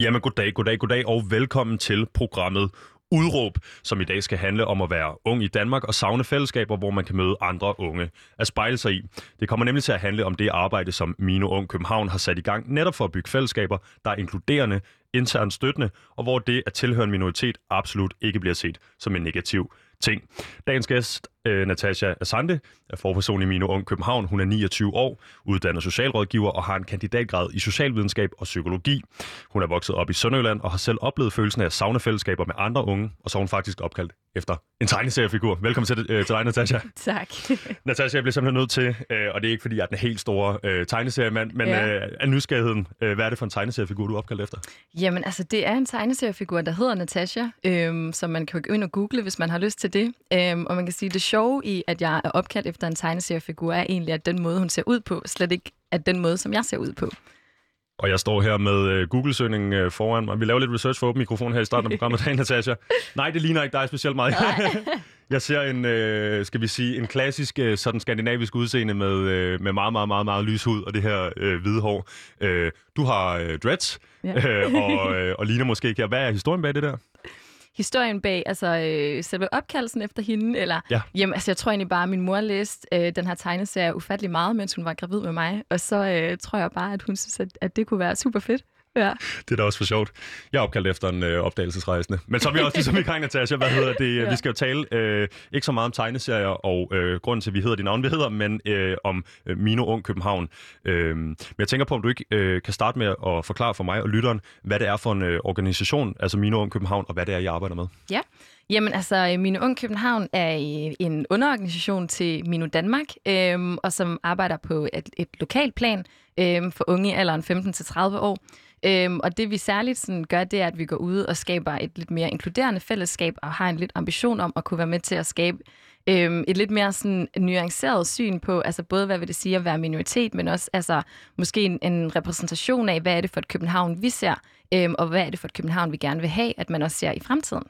Jamen goddag, goddag, goddag og velkommen til programmet Udråb, som i dag skal handle om at være ung i Danmark og savne fællesskaber, hvor man kan møde andre unge at spejle sig i. Det kommer nemlig til at handle om det arbejde, som Mino Ung København har sat i gang, netop for at bygge fællesskaber, der er inkluderende, internt støttende, og hvor det at tilhøre en minoritet absolut ikke bliver set som en negativ ting. Dagens gæst, øh, Natasha Asante, er forperson i Mino Ung København. Hun er 29 år, uddannet socialrådgiver og har en kandidatgrad i socialvidenskab og psykologi. Hun er vokset op i Sønderjylland og har selv oplevet følelsen af at savne fællesskaber med andre unge, og så er hun faktisk opkaldt efter en tegneseriefigur. Velkommen til, øh, til dig, Natasha. Tak. Natasha, jeg bliver simpelthen nødt til, øh, og det er ikke fordi, jeg er den helt store øh, tegneseriemand, men ja. øh, af nysgerrigheden, øh, hvad er det for en tegneseriefigur, du er opkaldt efter? Jamen, altså, det er en tegneseriefigur, der hedder Natasha, øh, som man kan gå ind og google, hvis man har lyst til det. Øh, og man kan sige, det sjove i, at jeg er opkaldt efter en tegneseriefigur, er egentlig, at den måde, hun ser ud på, slet ikke er den måde, som jeg ser ud på. Og jeg står her med uh, Google-søgning uh, foran mig. Vi laver lidt research for åben mikrofon her i starten af programmet, Natasha. Nej, det ligner ikke dig specielt meget. jeg ser en, uh, skal vi sige, en klassisk uh, sådan skandinavisk udseende med, uh, med meget, meget, meget, meget lys hud og det her uh, hvide hår. Uh, du har uh, dreads, ja. uh, og, uh, og ligner måske ikke her. Hvad er historien bag det der? Historien bag altså, øh, selve opkaldelsen efter hende, eller ja. jamen, altså, jeg tror egentlig bare, at min mor læste øh, den her tegneserie ufattelig meget, mens hun var gravid med mig, og så øh, tror jeg bare, at hun synes, at, at det kunne være super fedt. Ja. Det er da også for sjovt. Jeg er opkaldt efter en øh, opdagelsesrejsende. Men så er vi også ligesom i gang, Natasha. Hvad hedder det? Ja. Vi skal jo tale øh, ikke så meget om tegneserier og øh, grunden til, at vi hedder de navn, vi hedder, men øh, om øh, Mino Ung København. Øh, men jeg tænker på, om du ikke øh, kan starte med at forklare for mig og lytteren, hvad det er for en øh, organisation, altså Mino Ung København, og hvad det er, I arbejder med. Ja. Jamen altså, øh, Mino Ung København er øh, en underorganisation til Mino Danmark, øhm, og som arbejder på et, et lokalt plan øhm, for unge i alderen 15-30 år. Øhm, og det vi særligt sådan gør, det er, at vi går ud og skaber et lidt mere inkluderende fællesskab, og har en lidt ambition om at kunne være med til at skabe øhm, et lidt mere sådan nuanceret syn på, altså både hvad vil det sige at være minoritet, men også altså måske en, en repræsentation af, hvad er det for et København, vi ser, øhm, og hvad er det for et København, vi gerne vil have, at man også ser i fremtiden.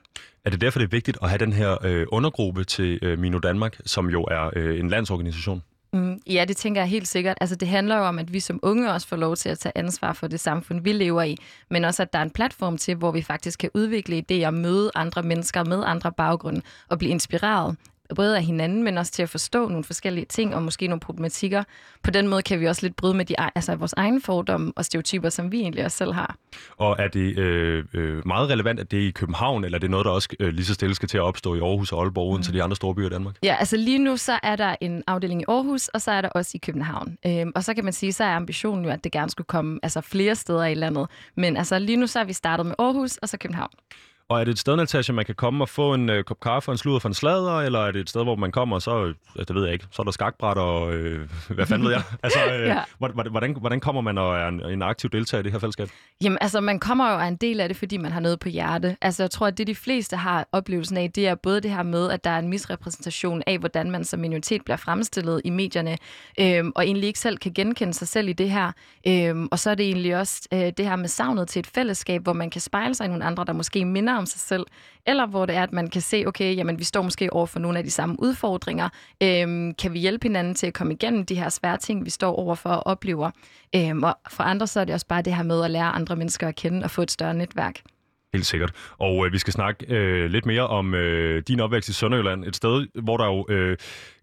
Er det derfor, det er vigtigt at have den her øh, undergruppe til øh, Mino Danmark, som jo er øh, en landsorganisation? Mm, ja, det tænker jeg helt sikkert. Altså, det handler jo om, at vi som unge også får lov til at tage ansvar for det samfund, vi lever i, men også, at der er en platform til, hvor vi faktisk kan udvikle idéer, møde andre mennesker med andre baggrunde og blive inspireret både af hinanden, men også til at forstå nogle forskellige ting og måske nogle problematikker. På den måde kan vi også lidt bryde med de, altså vores egne fordomme og stereotyper, som vi egentlig også selv har. Og er det øh, øh, meget relevant, at det er i København, eller er det noget, der også øh, lige så stille skal til at opstå i Aarhus og Aalborg, uden mm. til de andre store byer i Danmark? Ja, altså lige nu så er der en afdeling i Aarhus, og så er der også i København. Øhm, og så kan man sige, så er ambitionen jo, at det gerne skulle komme altså, flere steder i landet. Men altså lige nu så er vi startet med Aarhus, og så København. Og er det et sted, Natasha, man kan komme og få en uh, kop kaffe og en sludder for en slader, eller er det et sted, hvor man kommer, og så, øh, det ved jeg ikke, så er der skakbræt og øh, hvad fanden ved jeg? Altså, øh, ja. hvordan, hvordan kommer man og er en, en aktiv deltager i det her fællesskab? Jamen, altså, man kommer jo og er en del af det, fordi man har noget på hjerte. Altså, jeg tror, at det de fleste har oplevelsen af, det er både det her med, at der er en misrepræsentation af, hvordan man som minoritet bliver fremstillet i medierne, øh, og egentlig ikke selv kan genkende sig selv i det her. Øh, og så er det egentlig også øh, det her med savnet til et fællesskab, hvor man kan spejle sig i nogle andre, der måske minder om sig selv, eller hvor det er, at man kan se, okay, jamen vi står måske over for nogle af de samme udfordringer. Øhm, kan vi hjælpe hinanden til at komme igennem de her svære ting, vi står over for og oplever? Øhm, og for andre så er det også bare det her med at lære andre mennesker at kende og få et større netværk. Helt sikkert. Og øh, vi skal snakke øh, lidt mere om øh, din opvækst i Sønderjylland. Et sted, hvor der jo øh,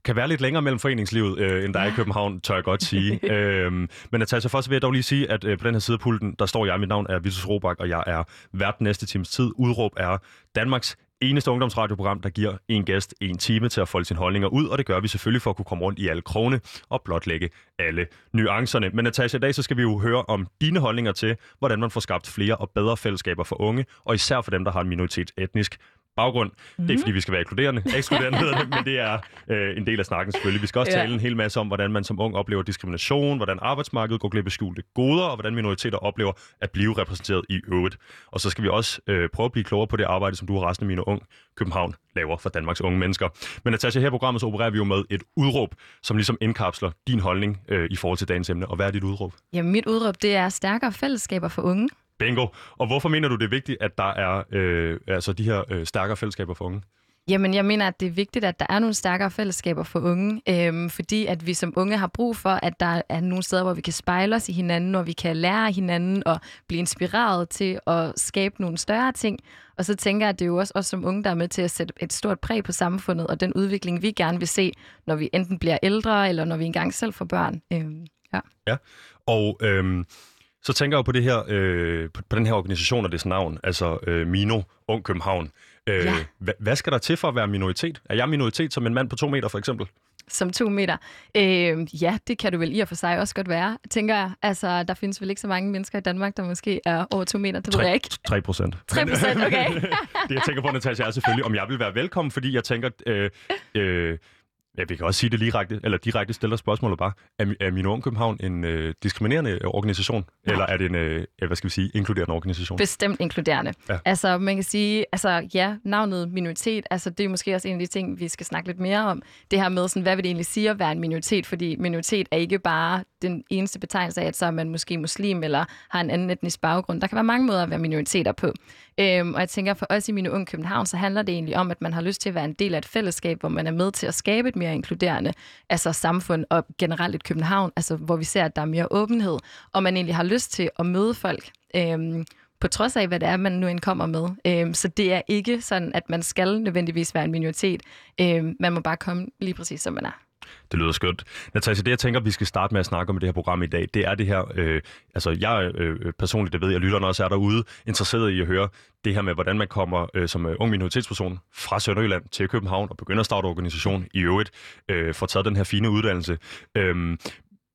kan være lidt længere mellem foreningslivet, øh, end der er i København, tør jeg godt sige. øhm, men Natasha, først vil jeg dog lige sige, at øh, på den her side af pulten, der står jeg, mit navn er Vitus Robak, og jeg er vært næste times tid. Udråb er Danmarks eneste ungdomsradioprogram, der giver en gæst en time til at folde sine holdninger ud, og det gør vi selvfølgelig for at kunne komme rundt i alle krone og blotlægge alle nuancerne. Men Natasha, i dag så skal vi jo høre om dine holdninger til, hvordan man får skabt flere og bedre fællesskaber for unge, og især for dem, der har en minoritet etnisk baggrund. Mm-hmm. Det er ikke, mhm. fordi vi skal være inkluderende, ekskluderende men det er øh, en del af snakken selvfølgelig. Vi skal også ja. tale en hel masse om, hvordan man som ung oplever diskrimination, hvordan arbejdsmarkedet går glip af skjulte goder, og hvordan minoriteter oplever at blive repræsenteret i øvrigt. Og så skal vi også øh, prøve at blive klogere på det arbejde, som du og resten af mine ung København laver for Danmarks unge mennesker. Men Natasha, her i programmet så opererer vi jo med et udråb, som ligesom indkapsler din holdning øh, i forhold til dagens emne. Og hvad er dit udråb? Jamen, mit udråb, det er stærkere fællesskaber for unge. Bingo. Og hvorfor mener du, det er vigtigt, at der er øh, altså de her øh, stærkere fællesskaber for unge? Jamen, jeg mener, at det er vigtigt, at der er nogle stærkere fællesskaber for unge, øhm, fordi at vi som unge har brug for, at der er nogle steder, hvor vi kan spejle os i hinanden, og vi kan lære hinanden og blive inspireret til at skabe nogle større ting. Og så tænker jeg, at det er jo også os som unge, der er med til at sætte et stort præg på samfundet, og den udvikling, vi gerne vil se, når vi enten bliver ældre, eller når vi engang selv får børn. Øhm, ja. ja, og øhm, så tænker jeg på det her, øh, på, på den her organisation og dets navn, altså øh, Mino, Ung København. Øh, ja. hvad, hvad skal der til for at være minoritet? Er jeg minoritet som en mand på to meter, for eksempel? Som to meter? Øh, ja, det kan du vel i og for sig også godt være, tænker jeg. Altså, der findes vel ikke så mange mennesker i Danmark, der måske er over to meter, det 3, ved jeg ikke. 3 procent. 3 procent, okay. det, jeg tænker på, Natasja, er selvfølgelig, om jeg vil være velkommen, fordi jeg tænker, øh, øh, Ja, vi kan også sige det direkte, eller direkte stiller spørgsmålet bare. Er, er Min Ung København en øh, diskriminerende organisation, Nej. eller er det en, øh, hvad skal vi sige, inkluderende organisation? Bestemt inkluderende. Ja. Altså, man kan sige, altså ja, navnet minoritet, altså det er måske også en af de ting, vi skal snakke lidt mere om. Det her med, sådan, hvad vil det egentlig sige at være en minoritet? Fordi minoritet er ikke bare den eneste betegnelse af, at så er man måske muslim, eller har en anden etnisk baggrund. Der kan være mange måder at være minoriteter på. Øhm, og jeg tænker, for os i Mine Unge København, så handler det egentlig om, at man har lyst til at være en del af et fællesskab, hvor man er med til at skabe et mere inkluderende altså samfund og generelt et København, altså hvor vi ser, at der er mere åbenhed, og man egentlig har lyst til at møde folk. Øhm, på trods af, hvad det er, man nu kommer med. Øhm, så det er ikke sådan, at man skal nødvendigvis være en minoritet. Øhm, man må bare komme lige præcis, som man er. Det lyder skønt. Natasja, det jeg tænker, vi skal starte med at snakke om i det her program i dag, det er det her, øh, altså jeg øh, personligt, det ved jeg, lytterne også er derude, interesseret i at høre det her med, hvordan man kommer øh, som øh, ung minoritetsperson fra Sønderjylland til København og begynder at starte organisation i øvrigt, øh, får taget den her fine uddannelse. Øh,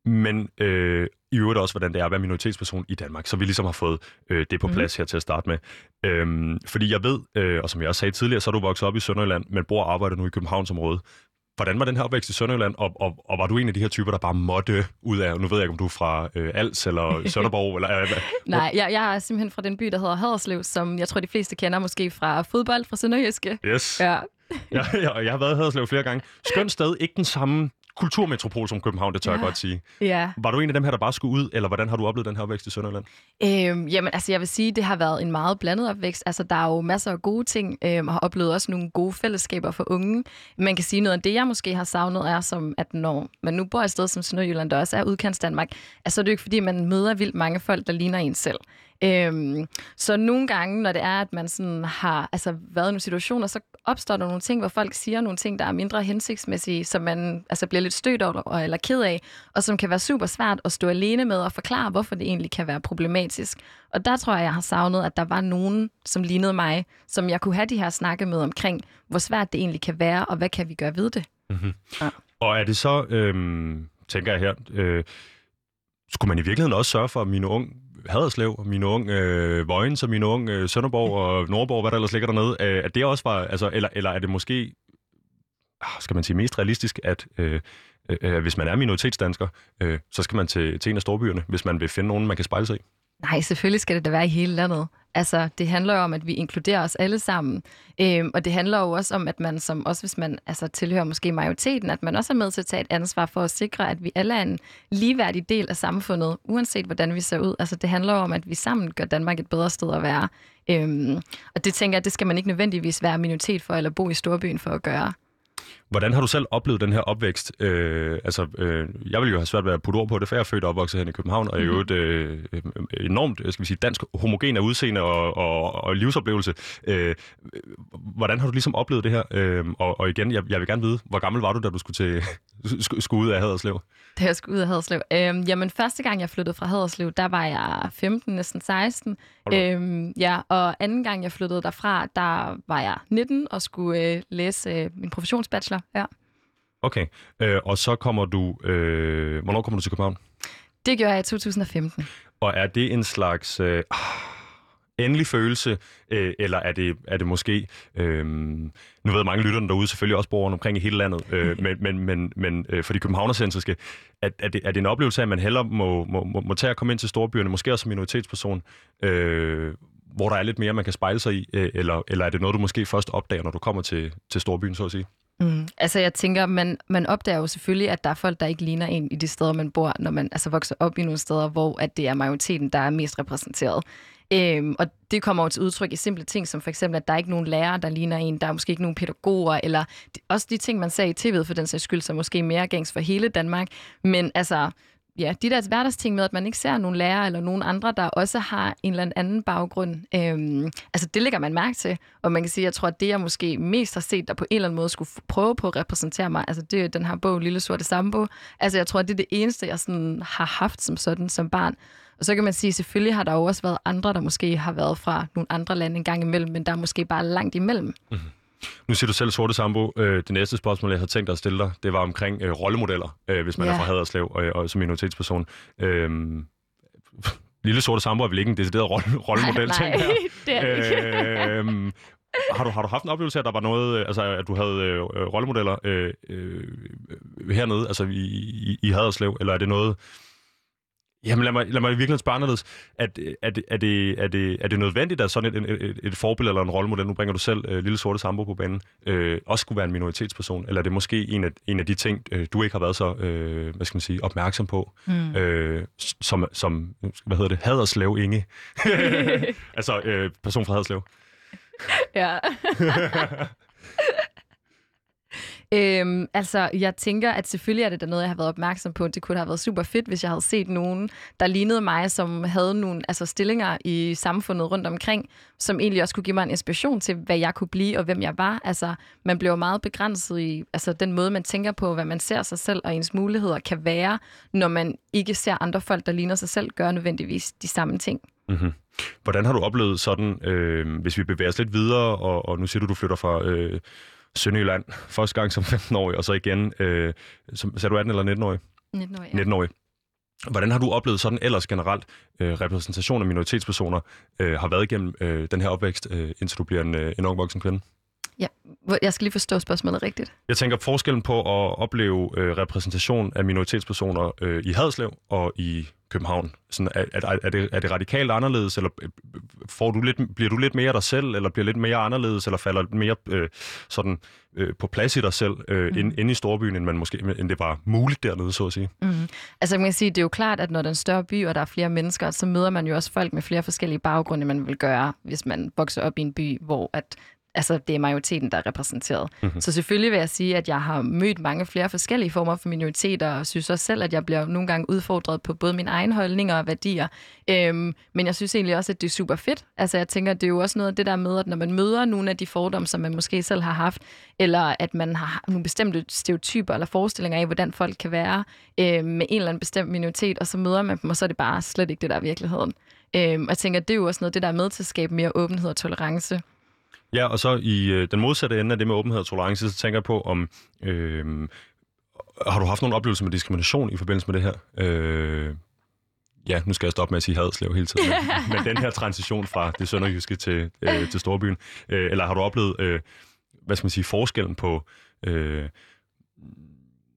men øh, i øvrigt også, hvordan det er at være minoritetsperson i Danmark, så vi ligesom har fået øh, det på mhm. plads mm. her til at starte med. Øhm, fordi jeg ved, øh, og som jeg også sagde tidligere, så er du vokset op i Sønderjylland, men bor og arbejder nu i Københavnsområdet. Hvordan var den her opvækst i Sønderjylland, og, og, og var du en af de her typer, der bare måtte ud af, nu ved jeg ikke, om du er fra øh, Als eller Sønderborg? eller, øh, Nej, jeg, jeg er simpelthen fra den by, der hedder Haderslev, som jeg tror, de fleste kender måske fra fodbold fra Sønderjyske. Yes. Ja. ja, ja, jeg har været i Haderslev flere gange. Skønt sted, ikke den samme kulturmetropol som København, det tør ja. jeg godt sige. Ja. Var du en af dem her, der bare skulle ud, eller hvordan har du oplevet den her opvækst i Sønderland? Øhm, jamen, altså jeg vil sige, det har været en meget blandet opvækst. Altså, der er jo masser af gode ting, øhm, og har oplevet også nogle gode fællesskaber for unge. Man kan sige noget af det, jeg måske har savnet, er som, at når man nu bor et sted som Sønderjylland, der også er udkants Danmark, altså det er jo ikke fordi, man møder vildt mange folk, der ligner en selv. Øhm, så nogle gange, når det er, at man sådan har altså, været i nogle situationer, så opstår der nogle ting, hvor folk siger nogle ting, der er mindre hensigtsmæssige, som man altså, bliver lidt stødt over eller ked af, og som kan være super svært at stå alene med og forklare, hvorfor det egentlig kan være problematisk. Og der tror jeg, jeg har savnet, at der var nogen, som lignede mig, som jeg kunne have de her snakke med omkring, hvor svært det egentlig kan være, og hvad kan vi gøre ved det. Mm-hmm. Ja. Og er det så, øhm, tænker jeg her, øh, skulle man i virkeligheden også sørge for, at mine unge Haderslev, min ung øh, Vojens og min ung øh, Sønderborg og Nordborg, hvad der ellers ligger dernede, øh, at det også var, altså, eller, eller er det måske, ah, skal man sige, mest realistisk, at øh, øh, øh, hvis man er minoritetsdansker, øh, så skal man til, til en af storbyerne, hvis man vil finde nogen, man kan spejle sig i? Nej, selvfølgelig skal det da være i hele landet. Altså, det handler jo om, at vi inkluderer os alle sammen. Øhm, og det handler jo også om, at man som, også hvis man altså, tilhører måske majoriteten, at man også er med til at tage et ansvar for at sikre, at vi alle er en ligeværdig del af samfundet, uanset hvordan vi ser ud. Altså, det handler jo om, at vi sammen gør Danmark et bedre sted at være. Øhm, og det tænker jeg, det skal man ikke nødvendigvis være minoritet for, eller bo i storbyen for at gøre. Hvordan har du selv oplevet den her opvækst? Øh, altså, øh, jeg vil jo have svært ved at putte ord på det, for jeg er født og opvokset her i København, og er jo et øh, enormt skal vi sige, dansk homogen af udseende og, og, og livsoplevelse. Øh, hvordan har du ligesom oplevet det her? Øh, og, og igen, jeg, jeg vil gerne vide, hvor gammel var du, da du skulle, til, skulle ud af Haderslev? Da jeg skulle ud af Haderslev? Øhm, jamen, første gang jeg flyttede fra Haderslev, der var jeg 15, næsten 16. Øhm, ja, og anden gang jeg flyttede derfra, der var jeg 19 og skulle øh, læse øh, min professionsbachelor. Ja. Okay, øh, og så kommer du... Øh, hvornår kommer du til København? Det gjorde jeg i 2015. Og er det en slags... Øh, endelig følelse, øh, eller er det, er det måske, øh, nu ved mange lytterne derude selvfølgelig også bor omkring i hele landet, øh, men, men, men, men øh, for de københavnercentriske, er, er, det, er det en oplevelse af, at man hellere må, må, må, må tage at komme ind til storbyerne, måske også som minoritetsperson, øh, hvor der er lidt mere, man kan spejle sig i, øh, eller, eller er det noget, du måske først opdager, når du kommer til, til storbyen, så at sige? Mm. Altså jeg tænker, man, man opdager jo selvfølgelig, at der er folk, der ikke ligner en i de steder, man bor, når man altså vokser op i nogle steder, hvor at det er majoriteten, der er mest repræsenteret. Øhm, og det kommer jo til udtryk i simple ting, som for eksempel, at der er ikke nogen lærer, der ligner en, der er måske ikke nogen pædagoger, eller også de ting, man ser i tv'et for den sags skyld, som måske mere gængs for hele Danmark. Men altså, ja, de der hverdagsting med, at man ikke ser nogen lærer eller nogen andre, der også har en eller anden baggrund. Øhm, altså, det lægger man mærke til. Og man kan sige, jeg tror, at det, jeg måske mest har set, der på en eller anden måde skulle prøve på at repræsentere mig, altså det er den her bog, Lille Sorte Sambo. Altså, jeg tror, det er det eneste, jeg sådan har haft som sådan som barn. Og så kan man sige, selvfølgelig har der jo også været andre, der måske har været fra nogle andre lande en gang imellem, men der er måske bare langt imellem. Mm-hmm. Nu siger du selv sorte sambo. Øh, det næste spørgsmål, jeg havde tænkt dig at stille dig, det var omkring øh, rollemodeller, øh, hvis man ja. er fra Haderslev og, og som minoritetsperson. Øh, Lille sorte sambo er vel ikke en decideret rolle, rollemodel, nej, nej, det er det øh, har du, har du haft en oplevelse af, at der var noget, altså at du havde øh, rollemodeller øh, øh, hernede, altså i, i, i Haderslev, eller er det noget, Jamen lad mig, lad mig virkelig spørge anderledes. Er, er, det, er, det, er, det, er det nødvendigt, at sådan et, et, et forbillede eller en rollemodel, nu bringer du selv uh, Lille Sorte Sambo på banen, øh, også skulle være en minoritetsperson? Eller er det måske en af, en af de ting, øh, du ikke har været så øh, hvad skal man sige, opmærksom på, mm. øh, som, som, hvad hedder det, Haderslev Inge? altså øh, person fra Haderslev. ja. Øhm, altså, jeg tænker, at selvfølgelig er det da noget, jeg har været opmærksom på. Det kunne have været super fedt, hvis jeg havde set nogen, der lignede mig, som havde nogle altså, stillinger i samfundet rundt omkring, som egentlig også kunne give mig en inspiration til, hvad jeg kunne blive og hvem jeg var. Altså, man bliver meget begrænset i altså, den måde, man tænker på, hvad man ser sig selv og ens muligheder kan være, når man ikke ser andre folk, der ligner sig selv, gøre nødvendigvis de samme ting. Mm-hmm. Hvordan har du oplevet sådan, øh, hvis vi bevæger os lidt videre, og, og nu siger du, du flytter fra... Øh Sønderjylland første gang som 15-årig, og så igen, øh, som, sagde du 18 eller 19-årig? 19-årig, ja. 19-årig. Hvordan har du oplevet sådan ellers generelt øh, repræsentation af minoritetspersoner øh, har været igennem øh, den her opvækst, øh, indtil du bliver en, øh, en ung voksen kvinde? Ja, jeg skal lige forstå spørgsmålet rigtigt. Jeg tænker forskellen på at opleve øh, repræsentation af minoritetspersoner øh, i Hadslev og i København. Sådan, er, er, er, det, er det radikalt anderledes, eller øh, får du lidt, bliver du lidt mere dig selv, eller bliver lidt mere anderledes, eller falder mere øh, sådan, øh, på plads i dig selv øh, mm. ind, inde i storbyen, end, man måske, end det var muligt dernede, så at sige? Mm. Altså man kan sige, det er jo klart, at når der er en større by, og der er flere mennesker, så møder man jo også folk med flere forskellige baggrunde, man vil gøre, hvis man vokser op i en by, hvor at altså det er majoriteten, der er repræsenteret. Mm-hmm. Så selvfølgelig vil jeg sige, at jeg har mødt mange flere forskellige former for minoriteter, og synes også selv, at jeg bliver nogle gange udfordret på både mine egne holdninger og værdier. Øhm, men jeg synes egentlig også, at det er super fedt. Altså jeg tænker, det er jo også noget af det der med, at når man møder nogle af de fordomme, som man måske selv har haft, eller at man har nogle bestemte stereotyper eller forestillinger af, hvordan folk kan være øh, med en eller anden bestemt minoritet, og så møder man dem, og så er det bare slet ikke det, der er virkeligheden. Øhm, og jeg tænker, det er jo også noget det, der er med til at skabe mere åbenhed og tolerance. Ja, og så i øh, den modsatte ende af det med åbenhed og tolerance, så tænker jeg på, om øh, har du haft nogle oplevelser med diskrimination i forbindelse med det her? Øh, ja, nu skal jeg stoppe med at sige hadslev hele tiden, men, men den her transition fra det sønderjyske til, øh, til storbyen, øh, eller har du oplevet, øh, hvad skal man sige, forskellen på, øh,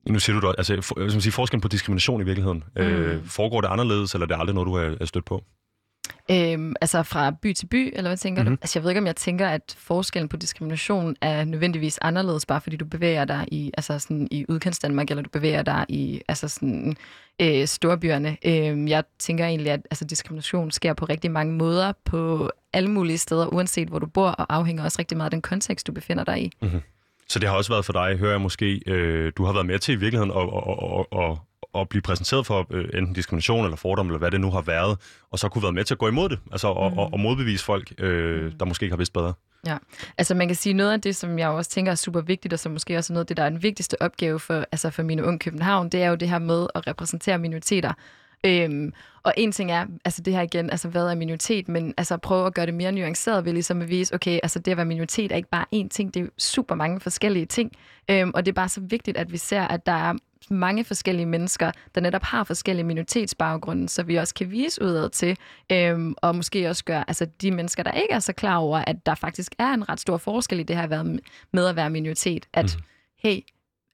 nu siger du da, altså, for, skal man sige, forskellen på diskrimination i virkeligheden, øh, mm. foregår det anderledes, eller er det aldrig noget, du er, er stødt på? Øhm, altså fra by til by, eller hvad tænker mm-hmm. du? Altså jeg ved ikke, om jeg tænker, at forskellen på diskrimination er nødvendigvis anderledes, bare fordi du bevæger dig i, altså sådan, i udkantsdanmark, eller du bevæger dig i altså sådan, øh, storbyerne. Øhm, jeg tænker egentlig, at altså, diskrimination sker på rigtig mange måder, på alle mulige steder, uanset hvor du bor, og afhænger også rigtig meget af den kontekst, du befinder dig i. Mm-hmm. Så det har også været for dig, hører jeg måske, øh, du har været med til i virkeligheden at, at, at, at, at blive præsenteret for øh, enten diskrimination eller fordom, eller hvad det nu har været, og så kunne være med til at gå imod det, altså mm. og, og, og modbevise folk, øh, mm. der måske ikke har vidst bedre. Ja, altså man kan sige, noget af det, som jeg også tænker er super vigtigt, og som måske også er noget af det, der er den vigtigste opgave for, altså for mine unge København, det er jo det her med at repræsentere minoriteter. Øhm, og en ting er, altså det her igen, altså hvad er minoritet, men altså prøve at gøre det mere nuanceret ved ligesom at vise, okay, altså det at være minoritet er ikke bare én ting, det er super mange forskellige ting. Øhm, og det er bare så vigtigt, at vi ser, at der er mange forskellige mennesker, der netop har forskellige minoritetsbaggrunde, så vi også kan vise udad til, øhm, og måske også gøre altså, de mennesker, der ikke er så klar over, at der faktisk er en ret stor forskel i det her med at være minoritet, at mm. hey,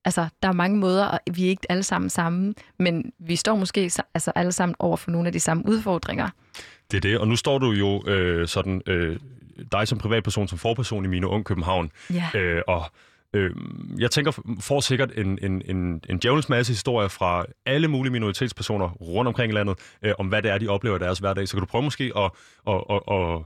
altså, der er mange måder, og vi er ikke alle sammen sammen, men vi står måske altså, alle sammen over for nogle af de samme udfordringer. Det er det, og nu står du jo øh, sådan, øh, dig som privatperson, som forperson i Mine Ung København, ja. øh, og Øh, jeg tænker, får sikkert en, en, en, en djævelens masse historier fra alle mulige minoritetspersoner rundt omkring i landet, øh, om hvad det er, de oplever i deres hverdag. Så kan du prøve måske at, at, at, at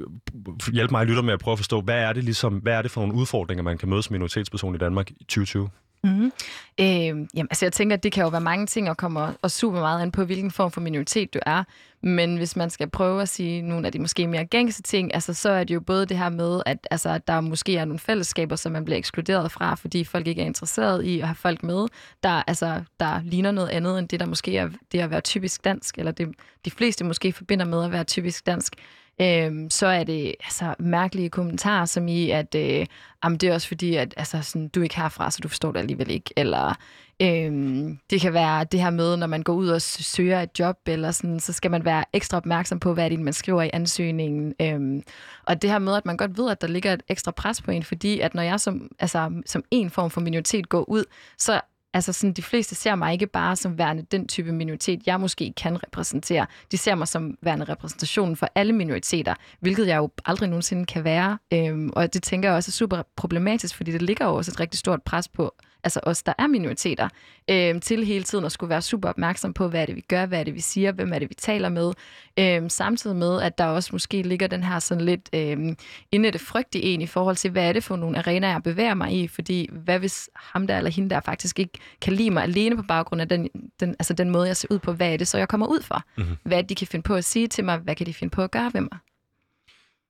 øh, hjælpe mig at lytte med at prøve at forstå, hvad er det ligesom, hvad er det for nogle udfordringer, man kan møde som minoritetsperson i Danmark i 2020? Mm-hmm. Øh, jamen, altså jeg tænker, at det kan jo være mange ting, og kommer og super meget an på, hvilken form for minoritet du er. Men hvis man skal prøve at sige nogle af de måske mere gængse ting, altså, så er det jo både det her med, at altså, der måske er nogle fællesskaber, som man bliver ekskluderet fra, fordi folk ikke er interesseret i at have folk med, der, altså, der ligner noget andet end det, der måske er det at være typisk dansk, eller det de fleste måske forbinder med at være typisk dansk øhm, så er det altså, mærkelige kommentarer, som i, at øh, jamen, det er også fordi, at altså, sådan, du er ikke herfra, så du forstår det alligevel ikke. Eller øhm, det kan være det her med, når man går ud og søger et job, eller sådan, så skal man være ekstra opmærksom på, hvad det er, man skriver i ansøgningen. Øhm, og det her med, at man godt ved, at der ligger et ekstra pres på en, fordi at når jeg som, altså, som en form for minoritet går ud, så Altså sådan, de fleste ser mig ikke bare som værende den type minoritet, jeg måske kan repræsentere. De ser mig som værende repræsentationen for alle minoriteter, hvilket jeg jo aldrig nogensinde kan være. Øhm, og det tænker jeg også er super problematisk, fordi det ligger jo også et rigtig stort pres på altså os, der er minoriteter, øh, til hele tiden at skulle være super opmærksom på, hvad er det, vi gør, hvad er det, vi siger, hvem er det, vi taler med. Øh, samtidig med, at der også måske ligger den her sådan lidt øh, indette frygt i en i forhold til, hvad er det for nogle arenaer, jeg bevæger mig i, fordi hvad hvis ham der eller hende der faktisk ikke kan lide mig alene på baggrund af den, den, altså den måde, jeg ser ud på, hvad er det så, jeg kommer ud for? Mm-hmm. Hvad de kan finde på at sige til mig, hvad kan de finde på at gøre ved mig?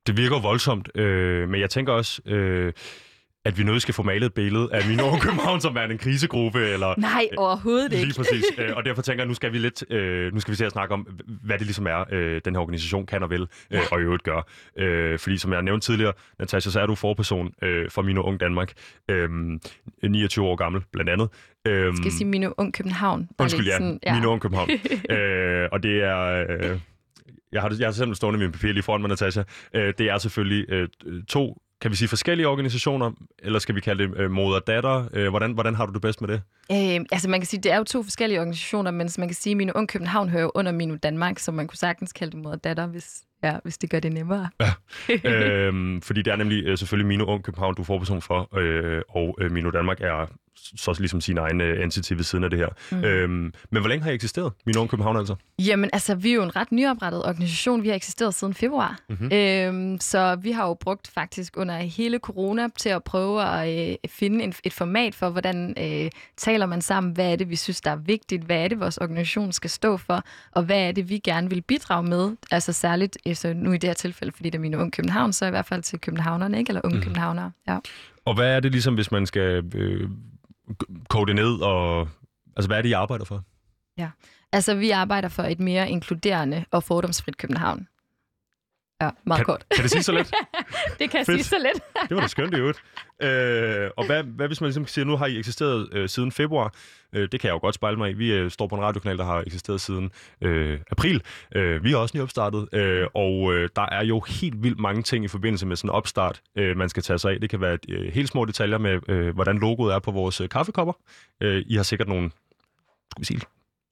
Det virker voldsomt, øh, men jeg tænker også, øh, at vi nødt skal få malet et billede af min over København som værende en krisegruppe. Eller, Nej, overhovedet lige ikke. Lige præcis. Øh, og derfor tænker jeg, nu skal vi lidt, øh, nu skal vi se at snakke om, hvad det ligesom er, øh, den her organisation kan og vil, øh, og i øvrigt gør. Øh, fordi som jeg nævnte tidligere, Natasha, så er du forperson øh, for Mino Ung Danmark. Øh, 29 år gammel, blandt andet. Øh, skal jeg sige Mino Ung København? Undskyld, ja. Sådan, ja. Mino Ung København. øh, og det er... Øh, jeg har, jeg har simpelthen stående min papir lige foran mig, Natasha. Øh, det er selvfølgelig øh, to kan vi sige forskellige organisationer, eller skal vi kalde det øh, moder og datter? Øh, hvordan, hvordan har du det bedst med det? Øh, altså man kan sige, det er jo to forskellige organisationer, men man kan sige, Mino Ung København hører under Mino Danmark, så man kunne sagtens kalde det moder og datter, hvis, ja, hvis det gør det nemmere. Ja, øh, fordi det er nemlig øh, selvfølgelig Mino Ung København, du er forperson for, øh, og øh, Mino Danmark er så ligesom sin egen uh, entity ved siden af det her. Mm. Øhm, men hvor længe har I eksisteret, Min Unge København altså? Jamen altså, vi er jo en ret nyoprettet organisation. Vi har eksisteret siden februar. Mm-hmm. Øhm, så vi har jo brugt faktisk under hele corona til at prøve at øh, finde en, et format for, hvordan øh, taler man sammen, hvad er det, vi synes, der er vigtigt, hvad er det, vores organisation skal stå for, og hvad er det, vi gerne vil bidrage med. Altså særligt, altså nu i det her tilfælde, fordi det er Mine Unge København, så i hvert fald til københavnerne, ikke? Eller unge mm. københavnere. Ja. Og hvad er det ligesom, hvis man skal øh, koge det ned, og altså, hvad er det, I arbejder for? Ja, altså vi arbejder for et mere inkluderende og fordomsfrit København. Ja, meget kan, kort. Kan det sige så lidt? det kan sige så lidt. det var da skønt i øvrigt. Øh, og hvad, hvad hvis man ligesom siger, nu har I eksisteret øh, siden februar? Øh, det kan jeg jo godt spejle mig i. Vi øh, står på en radiokanal, der har eksisteret siden øh, april. Øh, vi er også nyopstartet, øh, og øh, der er jo helt vildt mange ting i forbindelse med sådan en opstart, øh, man skal tage sig af. Det kan være øh, helt små detaljer med, øh, hvordan logoet er på vores øh, kaffekopper. Øh, I har sikkert nogle skal vi sige,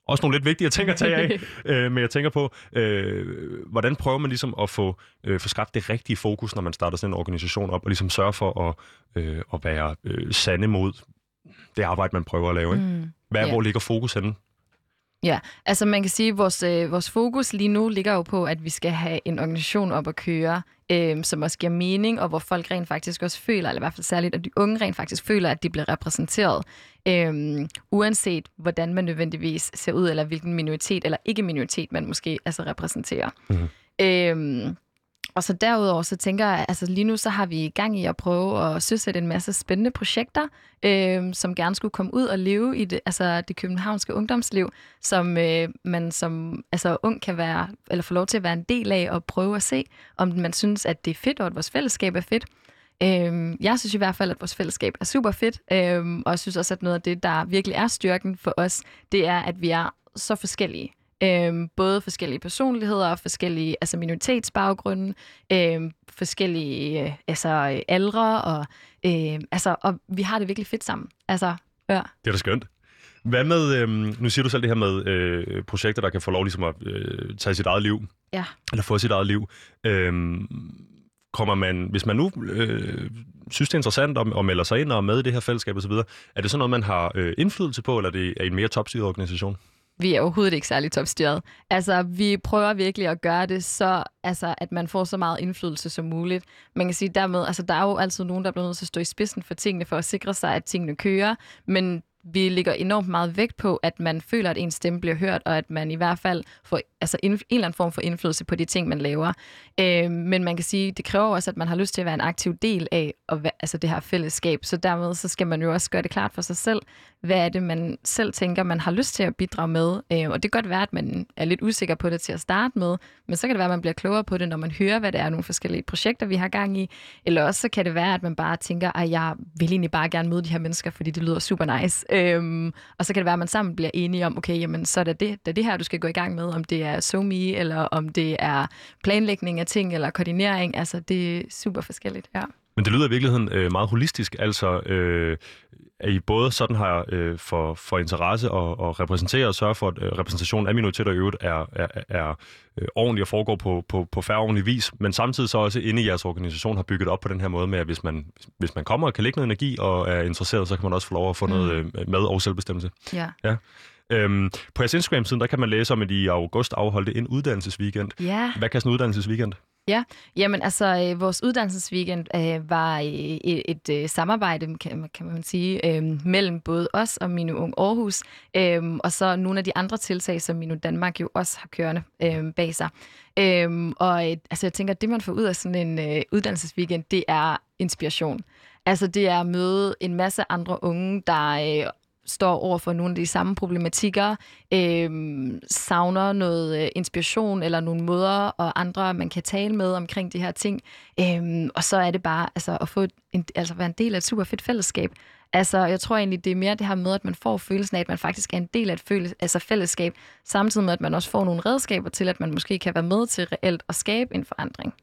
også nogle lidt vigtige ting at tage af, øh, men jeg tænker på, øh, hvordan prøver man ligesom at få, øh, få skabt det rigtige fokus, når man starter sådan en organisation op, og ligesom sørge for at, øh, at være øh, sande mod det arbejde, man prøver at lave. Ikke? Mm, Hvad, yeah. Hvor ligger fokus henne? Ja, altså man kan sige, at vores, øh, vores fokus lige nu ligger jo på, at vi skal have en organisation op at køre, øh, som også giver mening, og hvor folk rent faktisk også føler, eller i hvert fald særligt, at de unge rent faktisk føler, at de bliver repræsenteret, øh, uanset hvordan man nødvendigvis ser ud, eller hvilken minoritet eller ikke minoritet man måske altså repræsenterer. Mm-hmm. Øh, og så derudover, så tænker jeg, altså lige nu så har vi i gang i at prøve at søsætte en masse spændende projekter, øh, som gerne skulle komme ud og leve i det, altså det københavnske ungdomsliv, som øh, man som altså, ung kan være, eller få lov til at være en del af og prøve at se, om man synes, at det er fedt, og at vores fællesskab er fedt. Øh, jeg synes i hvert fald, at vores fællesskab er super fedt, øh, og jeg synes også, at noget af det, der virkelig er styrken for os, det er, at vi er så forskellige. Øhm, både forskellige personligheder og forskellige altså minoritetsbaggrunde, øhm, forskellige øh, altså, aldre, og, øh, altså, og vi har det virkelig fedt sammen. Altså, ja. Det er da skønt. Hvad med, øhm, nu siger du selv det her med øh, projekter, der kan få lov ligesom at øh, tage sit eget liv. Ja. Eller få sit eget liv. Øhm, kommer man, hvis man nu øh, synes, det er interessant og, og melder sig ind og er med i det her fællesskab osv., er det sådan noget, man har øh, indflydelse på, eller er det er en mere topstyret organisation? Vi er overhovedet ikke særlig topstyret. Altså, vi prøver virkelig at gøre det så, altså, at man får så meget indflydelse som muligt. Man kan sige dermed, altså, der er jo altid nogen, der bliver nødt til at stå i spidsen for tingene, for at sikre sig, at tingene kører, men vi lægger enormt meget vægt på, at man føler, at ens stemme bliver hørt, og at man i hvert fald får altså en, en eller anden form for indflydelse på de ting, man laver. Øh, men man kan sige, det kræver også, at man har lyst til at være en aktiv del af og, altså det her fællesskab. Så dermed så skal man jo også gøre det klart for sig selv, hvad er det, man selv tænker, man har lyst til at bidrage med. Øh, og det kan godt være, at man er lidt usikker på det til at starte med, men så kan det være, at man bliver klogere på det, når man hører, hvad det er, nogle forskellige projekter, vi har gang i. Eller også så kan det være, at man bare tænker, at jeg vil egentlig bare gerne møde de her mennesker, fordi det lyder super nice. Øhm, og så kan det være, at man sammen bliver enige om, okay, jamen så er det det, det, er det her, du skal gå i gang med, om det er SoMe, eller om det er planlægning af ting, eller koordinering. Altså, det er super forskelligt, ja. Men det lyder i virkeligheden øh, meget holistisk, altså øh, at I både sådan har øh, for, for interesse og, og repræsentere og sørge for, at øh, repræsentationen af minoriteter i øvrigt er, er, er øh, ordentlig og foregår på, på, på færre ordentlig vis, men samtidig så også inde i jeres organisation har bygget op på den her måde med, at hvis man, hvis man kommer og kan lægge noget energi og er interesseret, så kan man også få lov at få mm. noget øh, med og selvbestemmelse. Ja. ja. Øhm, på jeres Instagram-siden, der kan man læse om, at I i august afholdte en uddannelsesweekend. Ja. Hvad kan sådan en uddannelsesweekend? Ja, jamen altså øh, vores uddannelsesweekend øh, var øh, et, et øh, samarbejde, kan, kan man sige, øh, mellem både os og Minu Ung Aarhus, øh, og så nogle af de andre tiltag, som Minu Danmark jo også har kørende øh, bag sig. Øh, og øh, altså jeg tænker, at det man får ud af sådan en øh, uddannelsesweekend, det er inspiration. Altså det er at møde en masse andre unge, der øh, står over for nogle af de samme problematikker, øh, savner noget øh, inspiration eller nogle måder og andre, man kan tale med omkring de her ting. Øh, og så er det bare altså, at få en, altså, være en del af et super fedt fællesskab. Altså, jeg tror egentlig, det er mere det her med, at man får følelsen af, at man faktisk er en del af et føles, altså fællesskab, samtidig med, at man også får nogle redskaber til, at man måske kan være med til reelt at skabe en forandring.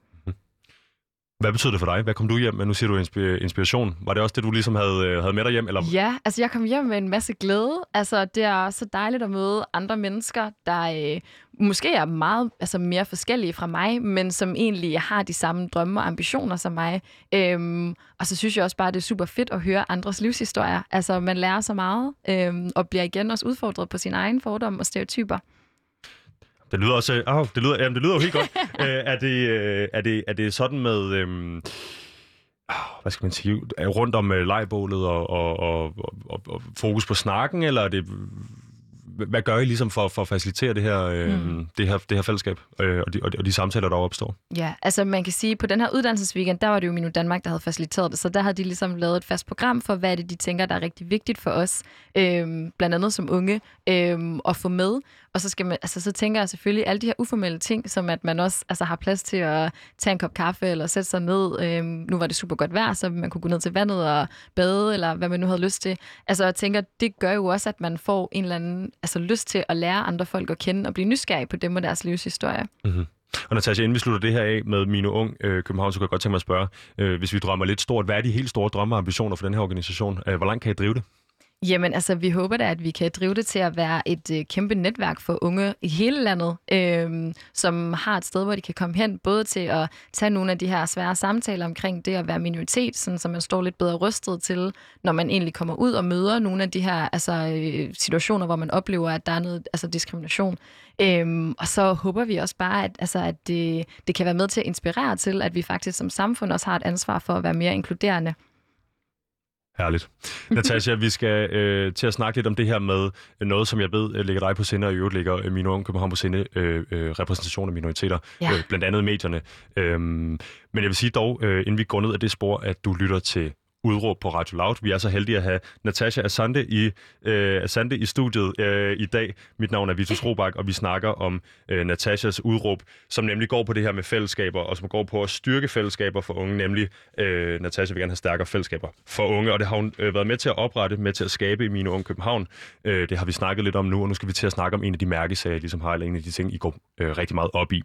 Hvad betyder det for dig? Hvad kom du hjem med? Nu siger du inspiration. Var det også det, du ligesom havde, øh, havde med dig hjem? Eller? Ja, altså jeg kom hjem med en masse glæde. Altså det er så dejligt at møde andre mennesker, der øh, måske er meget altså, mere forskellige fra mig, men som egentlig har de samme drømme og ambitioner som mig. Øhm, og så synes jeg også bare, at det er super fedt at høre andres livshistorier. Altså man lærer så meget, øhm, og bliver igen også udfordret på sin egen fordom og stereotyper. Det lyder også... Oh, det, lyder, jamen, det lyder jo helt godt. uh, er, det, uh, er, det, er det sådan med... Um, hvad skal man sige, rundt om uh, lejbålet og, og, og, og, og fokus på snakken, eller er det hvad gør I ligesom for, for at facilitere det her, øh, mm. det her, det her fællesskab øh, og, de, og, de, og de samtaler, der opstår? Ja, altså man kan sige, på den her uddannelsesweekend, der var det jo Minu Danmark, der havde faciliteret det, så der havde de ligesom lavet et fast program for, hvad det, de tænker, der er rigtig vigtigt for os, øh, blandt andet som unge, øh, at få med. Og så, skal man, altså, så tænker jeg selvfølgelig alle de her uformelle ting, som at man også altså, har plads til at tage en kop kaffe eller sætte sig ned. Øh, nu var det super godt vejr, så man kunne gå ned til vandet og bade, eller hvad man nu havde lyst til. Altså jeg tænker, det gør jo også, at man får en eller anden altså, lyst til at lære andre folk at kende og blive nysgerrig på dem og deres livshistorie. Mm-hmm. Og Natasha, inden vi slutter det her af med Mine Ung øh, København, så kunne jeg godt tænke mig at spørge, øh, hvis vi drømmer lidt stort, hvad er de helt store drømme og ambitioner for den her organisation? Øh, hvor langt kan I drive det? Jamen altså, vi håber da, at vi kan drive det til at være et øh, kæmpe netværk for unge i hele landet, øh, som har et sted, hvor de kan komme hen, både til at tage nogle af de her svære samtaler omkring det at være minoritet, sådan, så man står lidt bedre rystet til, når man egentlig kommer ud og møder nogle af de her altså, øh, situationer, hvor man oplever, at der er noget altså, diskrimination. Øhm, og så håber vi også bare, at, altså, at det, det kan være med til at inspirere til, at vi faktisk som samfund også har et ansvar for at være mere inkluderende. Herligt. Natasha, vi skal øh, til at snakke lidt om det her med noget, som jeg ved øh, ligger dig på sinde, og i øvrigt ligger øh, min unge København på sinde, øh, øh, repræsentation af minoriteter, ja. øh, blandt andet medierne. Øhm, men jeg vil sige dog, øh, inden vi går ned af det spor, at du lytter til udråb på Radio Loud. Vi er så heldige at have Natasha Asante i, øh, Asante i studiet øh, i dag. Mit navn er Vitus Robak, og vi snakker om øh, Natashas udråb, som nemlig går på det her med fællesskaber, og som går på at styrke fællesskaber for unge, nemlig øh, Natasha vil gerne have stærkere fællesskaber for unge, og det har hun øh, været med til at oprette, med til at skabe i Mine Unge København. Øh, det har vi snakket lidt om nu, og nu skal vi til at snakke om en af de mærkesager, ligesom har, eller en af de ting, I går øh, rigtig meget op i.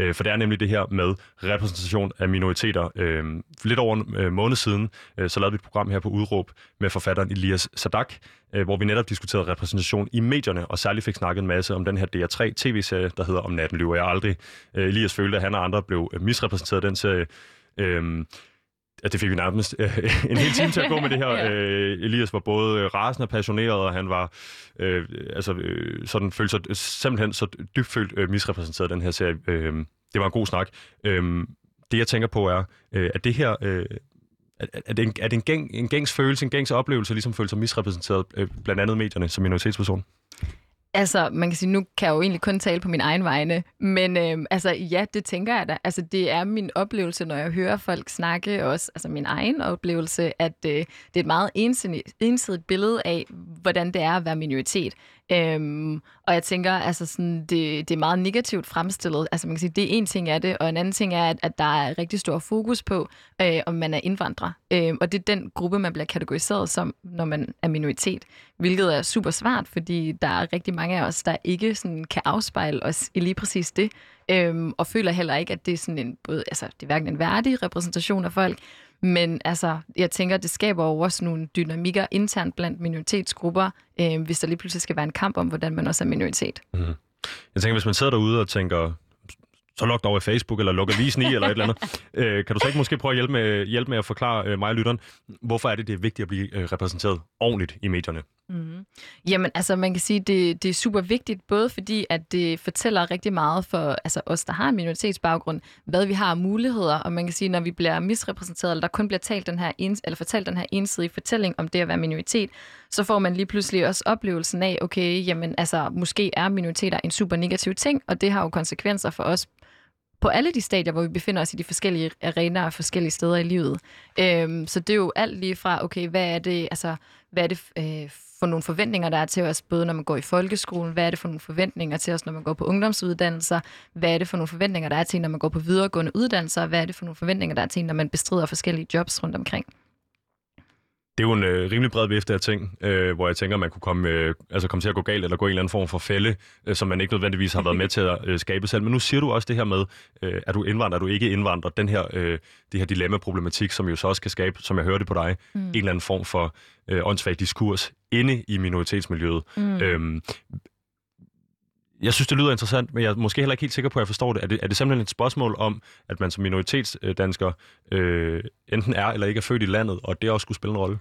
Øh, for det er nemlig det her med repræsentation af minoriteter. Øh, lidt over en øh, måned siden, øh, så lavede vi et program her på Udråb med forfatteren Elias Sadak, øh, hvor vi netop diskuterede repræsentation i medierne, og særligt fik snakket en masse om den her DR3 tv-serie, der hedder Om natten lyver jeg aldrig. Øh, Elias følte, at han og andre blev misrepræsenteret den serie, Øhm, at det fik vi nærmest øh, en hel time til at gå med det her. ja. øh, Elias var både rasende og passioneret, og han var øh, altså, øh, sådan, følte sig simpelthen så dybfølt øh, misrepræsenteret den her serie. Øh, det var en god snak. Øh, det jeg tænker på er, øh, at det her... Øh, er, er det, en, er det en, gæng, en gængs følelse, en gængs oplevelse, ligesom føle sig misrepræsenteret, øh, blandt andet medierne, som minoritetsperson? Altså, man kan sige, nu kan jeg jo egentlig kun tale på min egen vegne, men øh, altså, ja, det tænker jeg da. Altså, det er min oplevelse, når jeg hører folk snakke, også altså min egen oplevelse, at øh, det er et meget ensidigt, ensidigt billede af, hvordan det er at være minoritet. Øhm, og jeg tænker, altså sådan, det, det er meget negativt fremstillet. Altså man kan sige, det er en ting af det, og en anden ting er, at, at der er rigtig stor fokus på, øh, om man er indvandrer. Øh, og det er den gruppe, man bliver kategoriseret som, når man er minoritet. Hvilket er super svært, fordi der er rigtig mange af os, der ikke sådan, kan afspejle os i lige præcis det. Øhm, og føler heller ikke, at det er sådan en, både, altså, det er hverken en værdig repræsentation af folk, men altså, jeg tænker, det skaber jo også nogle dynamikker internt blandt minoritetsgrupper, øh, hvis der lige pludselig skal være en kamp om, hvordan man også er minoritet. Mm. Jeg tænker, hvis man sidder derude og tænker, så luk dig over i Facebook, eller luk avisen i, eller et eller andet. Øh, kan du så ikke måske prøve at hjælpe med, hjælpe med at forklare øh, mig og lytteren, hvorfor er det, det er vigtigt at blive øh, repræsenteret ordentligt i medierne? Mm. Jamen, altså man kan sige, det, det er super vigtigt, både fordi, at det fortæller rigtig meget for altså, os, der har en minoritetsbaggrund, hvad vi har af muligheder, og man kan sige, når vi bliver misrepræsenteret, eller der kun bliver talt den her ens, eller fortalt den her ensidige fortælling om det at være minoritet, så får man lige pludselig også oplevelsen af, okay, jamen altså, måske er minoriteter en super negativ ting, og det har jo konsekvenser for os på alle de stadier, hvor vi befinder os i de forskellige arenaer og forskellige steder i livet. Øhm, så det er jo alt lige fra, okay, hvad er det, altså, hvad er det øh, for nogle forventninger, der er til os, både når man går i folkeskolen, hvad er det for nogle forventninger til os, når man går på ungdomsuddannelser, hvad er det for nogle forventninger, der er til når man går på videregående uddannelser, hvad er det for nogle forventninger, der er til når man bestrider forskellige jobs rundt omkring? Det er jo en øh, rimelig bred vifte af ting, øh, hvor jeg tænker, man kunne komme, øh, altså komme til at gå galt, eller gå i en eller anden form for fælde, øh, som man ikke nødvendigvis har været med til at øh, skabe selv. Men nu siger du også det her med, øh, er du indvandrer, er du ikke indvandrer, den her, øh, det her dilemma-problematik, som jo så også kan skabe, som jeg hørte på dig, mm. en eller anden form for øh, åndssvagt diskurs inde i minoritetsmiljøet. Mm. Øhm, jeg synes, det lyder interessant, men jeg er måske heller ikke helt sikker på, at jeg forstår det. Er det, er det simpelthen et spørgsmål om, at man som minoritetsdansker øh, enten er eller ikke er født i landet, og det også skulle spille en rolle?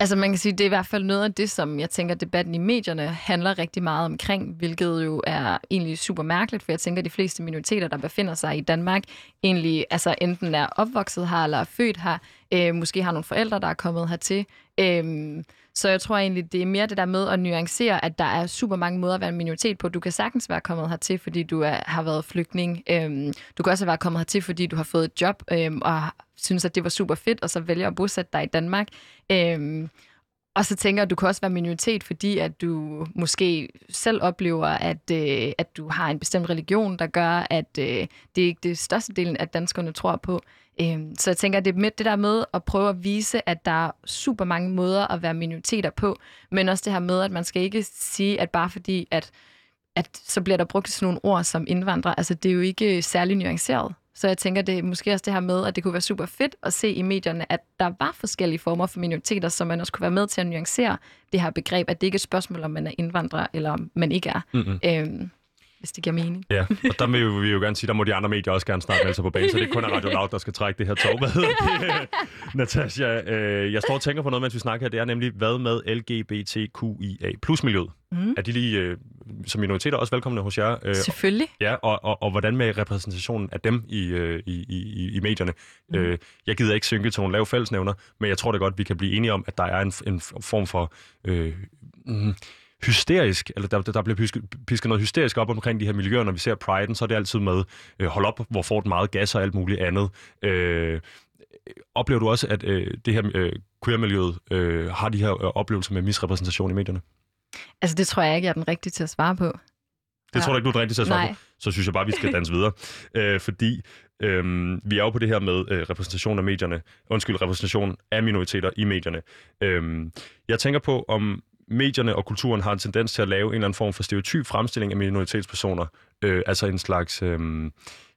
Altså man kan sige, det er i hvert fald noget af det, som jeg tænker, debatten i medierne handler rigtig meget omkring, hvilket jo er egentlig super mærkeligt, for jeg tænker, at de fleste minoriteter, der befinder sig i Danmark, egentlig altså enten er opvokset her eller er født her, øh, måske har nogle forældre, der er kommet hertil. Øh, så jeg tror egentlig, det er mere det der med at nuancere, at der er super mange måder at være en minoritet på. Du kan sagtens være kommet hertil, fordi du er, har været flygtning. Øhm, du kan også være kommet hertil, fordi du har fået et job øhm, og synes, at det var super fedt, og så vælger at bosætte dig i Danmark. Øhm, og så tænker jeg, at du kan også være minoritet, fordi at du måske selv oplever, at, øh, at du har en bestemt religion, der gør, at øh, det er ikke det største delen af danskerne tror på. Øhm, så jeg tænker, at det er med det der med at prøve at vise, at der er super mange måder at være minoriteter på, men også det her med, at man skal ikke sige, at bare fordi, at, at så bliver der brugt sådan nogle ord som indvandrer, altså det er jo ikke særlig nuanceret. Så jeg tænker, det er måske også det her med, at det kunne være super fedt at se i medierne, at der var forskellige former for minoriteter, så man også kunne være med til at nuancere det her begreb, at det ikke er et spørgsmål, om man er indvandrer, eller om man ikke er. Mm-hmm. Øhm, hvis det giver mening. Ja, og der vil vi jo gerne sige, der må de andre medier også gerne snart sig på banen, så det er kun er Radio Loud, der skal trække det her tog. Hvad hedder det? Natasha, øh, jeg står og tænker på noget, mens vi snakker her, det er nemlig, hvad med LGBTQIA plus miljøet? Mm. Er de lige, øh, som minoriteter, også velkomne hos jer? Øh, Selvfølgelig. Ja, og, og, og hvordan med repræsentationen af dem i, øh, i, i, i medierne? Mm. Øh, jeg gider ikke synke til nogle lave fællesnævner, men jeg tror da godt, vi kan blive enige om, at der er en, en form for... Øh, mm, hysterisk, eller der, der bliver pisket, pisket noget hysterisk op omkring de her miljøer, når vi ser Pride'en, så er det altid med, øh, hold op, hvor får den meget gas og alt muligt andet. Øh, oplever du også, at øh, det her øh, queer-miljøet øh, har de her øh, oplevelser med misrepræsentation i medierne? Altså, det tror jeg ikke, jeg er den rigtige til at svare på. Det ja. tror du ikke, du er den rigtige til at svare Nej. på? Så synes jeg bare, vi skal danse videre. Øh, fordi Øhm, vi er jo på det her med øh, repræsentation af medierne, undskyld, repræsentation af minoriteter i medierne. Øhm, jeg tænker på, om medierne og kulturen har en tendens til at lave en eller anden form for stereotyp fremstilling af minoritetspersoner øh, altså en slags... Øh,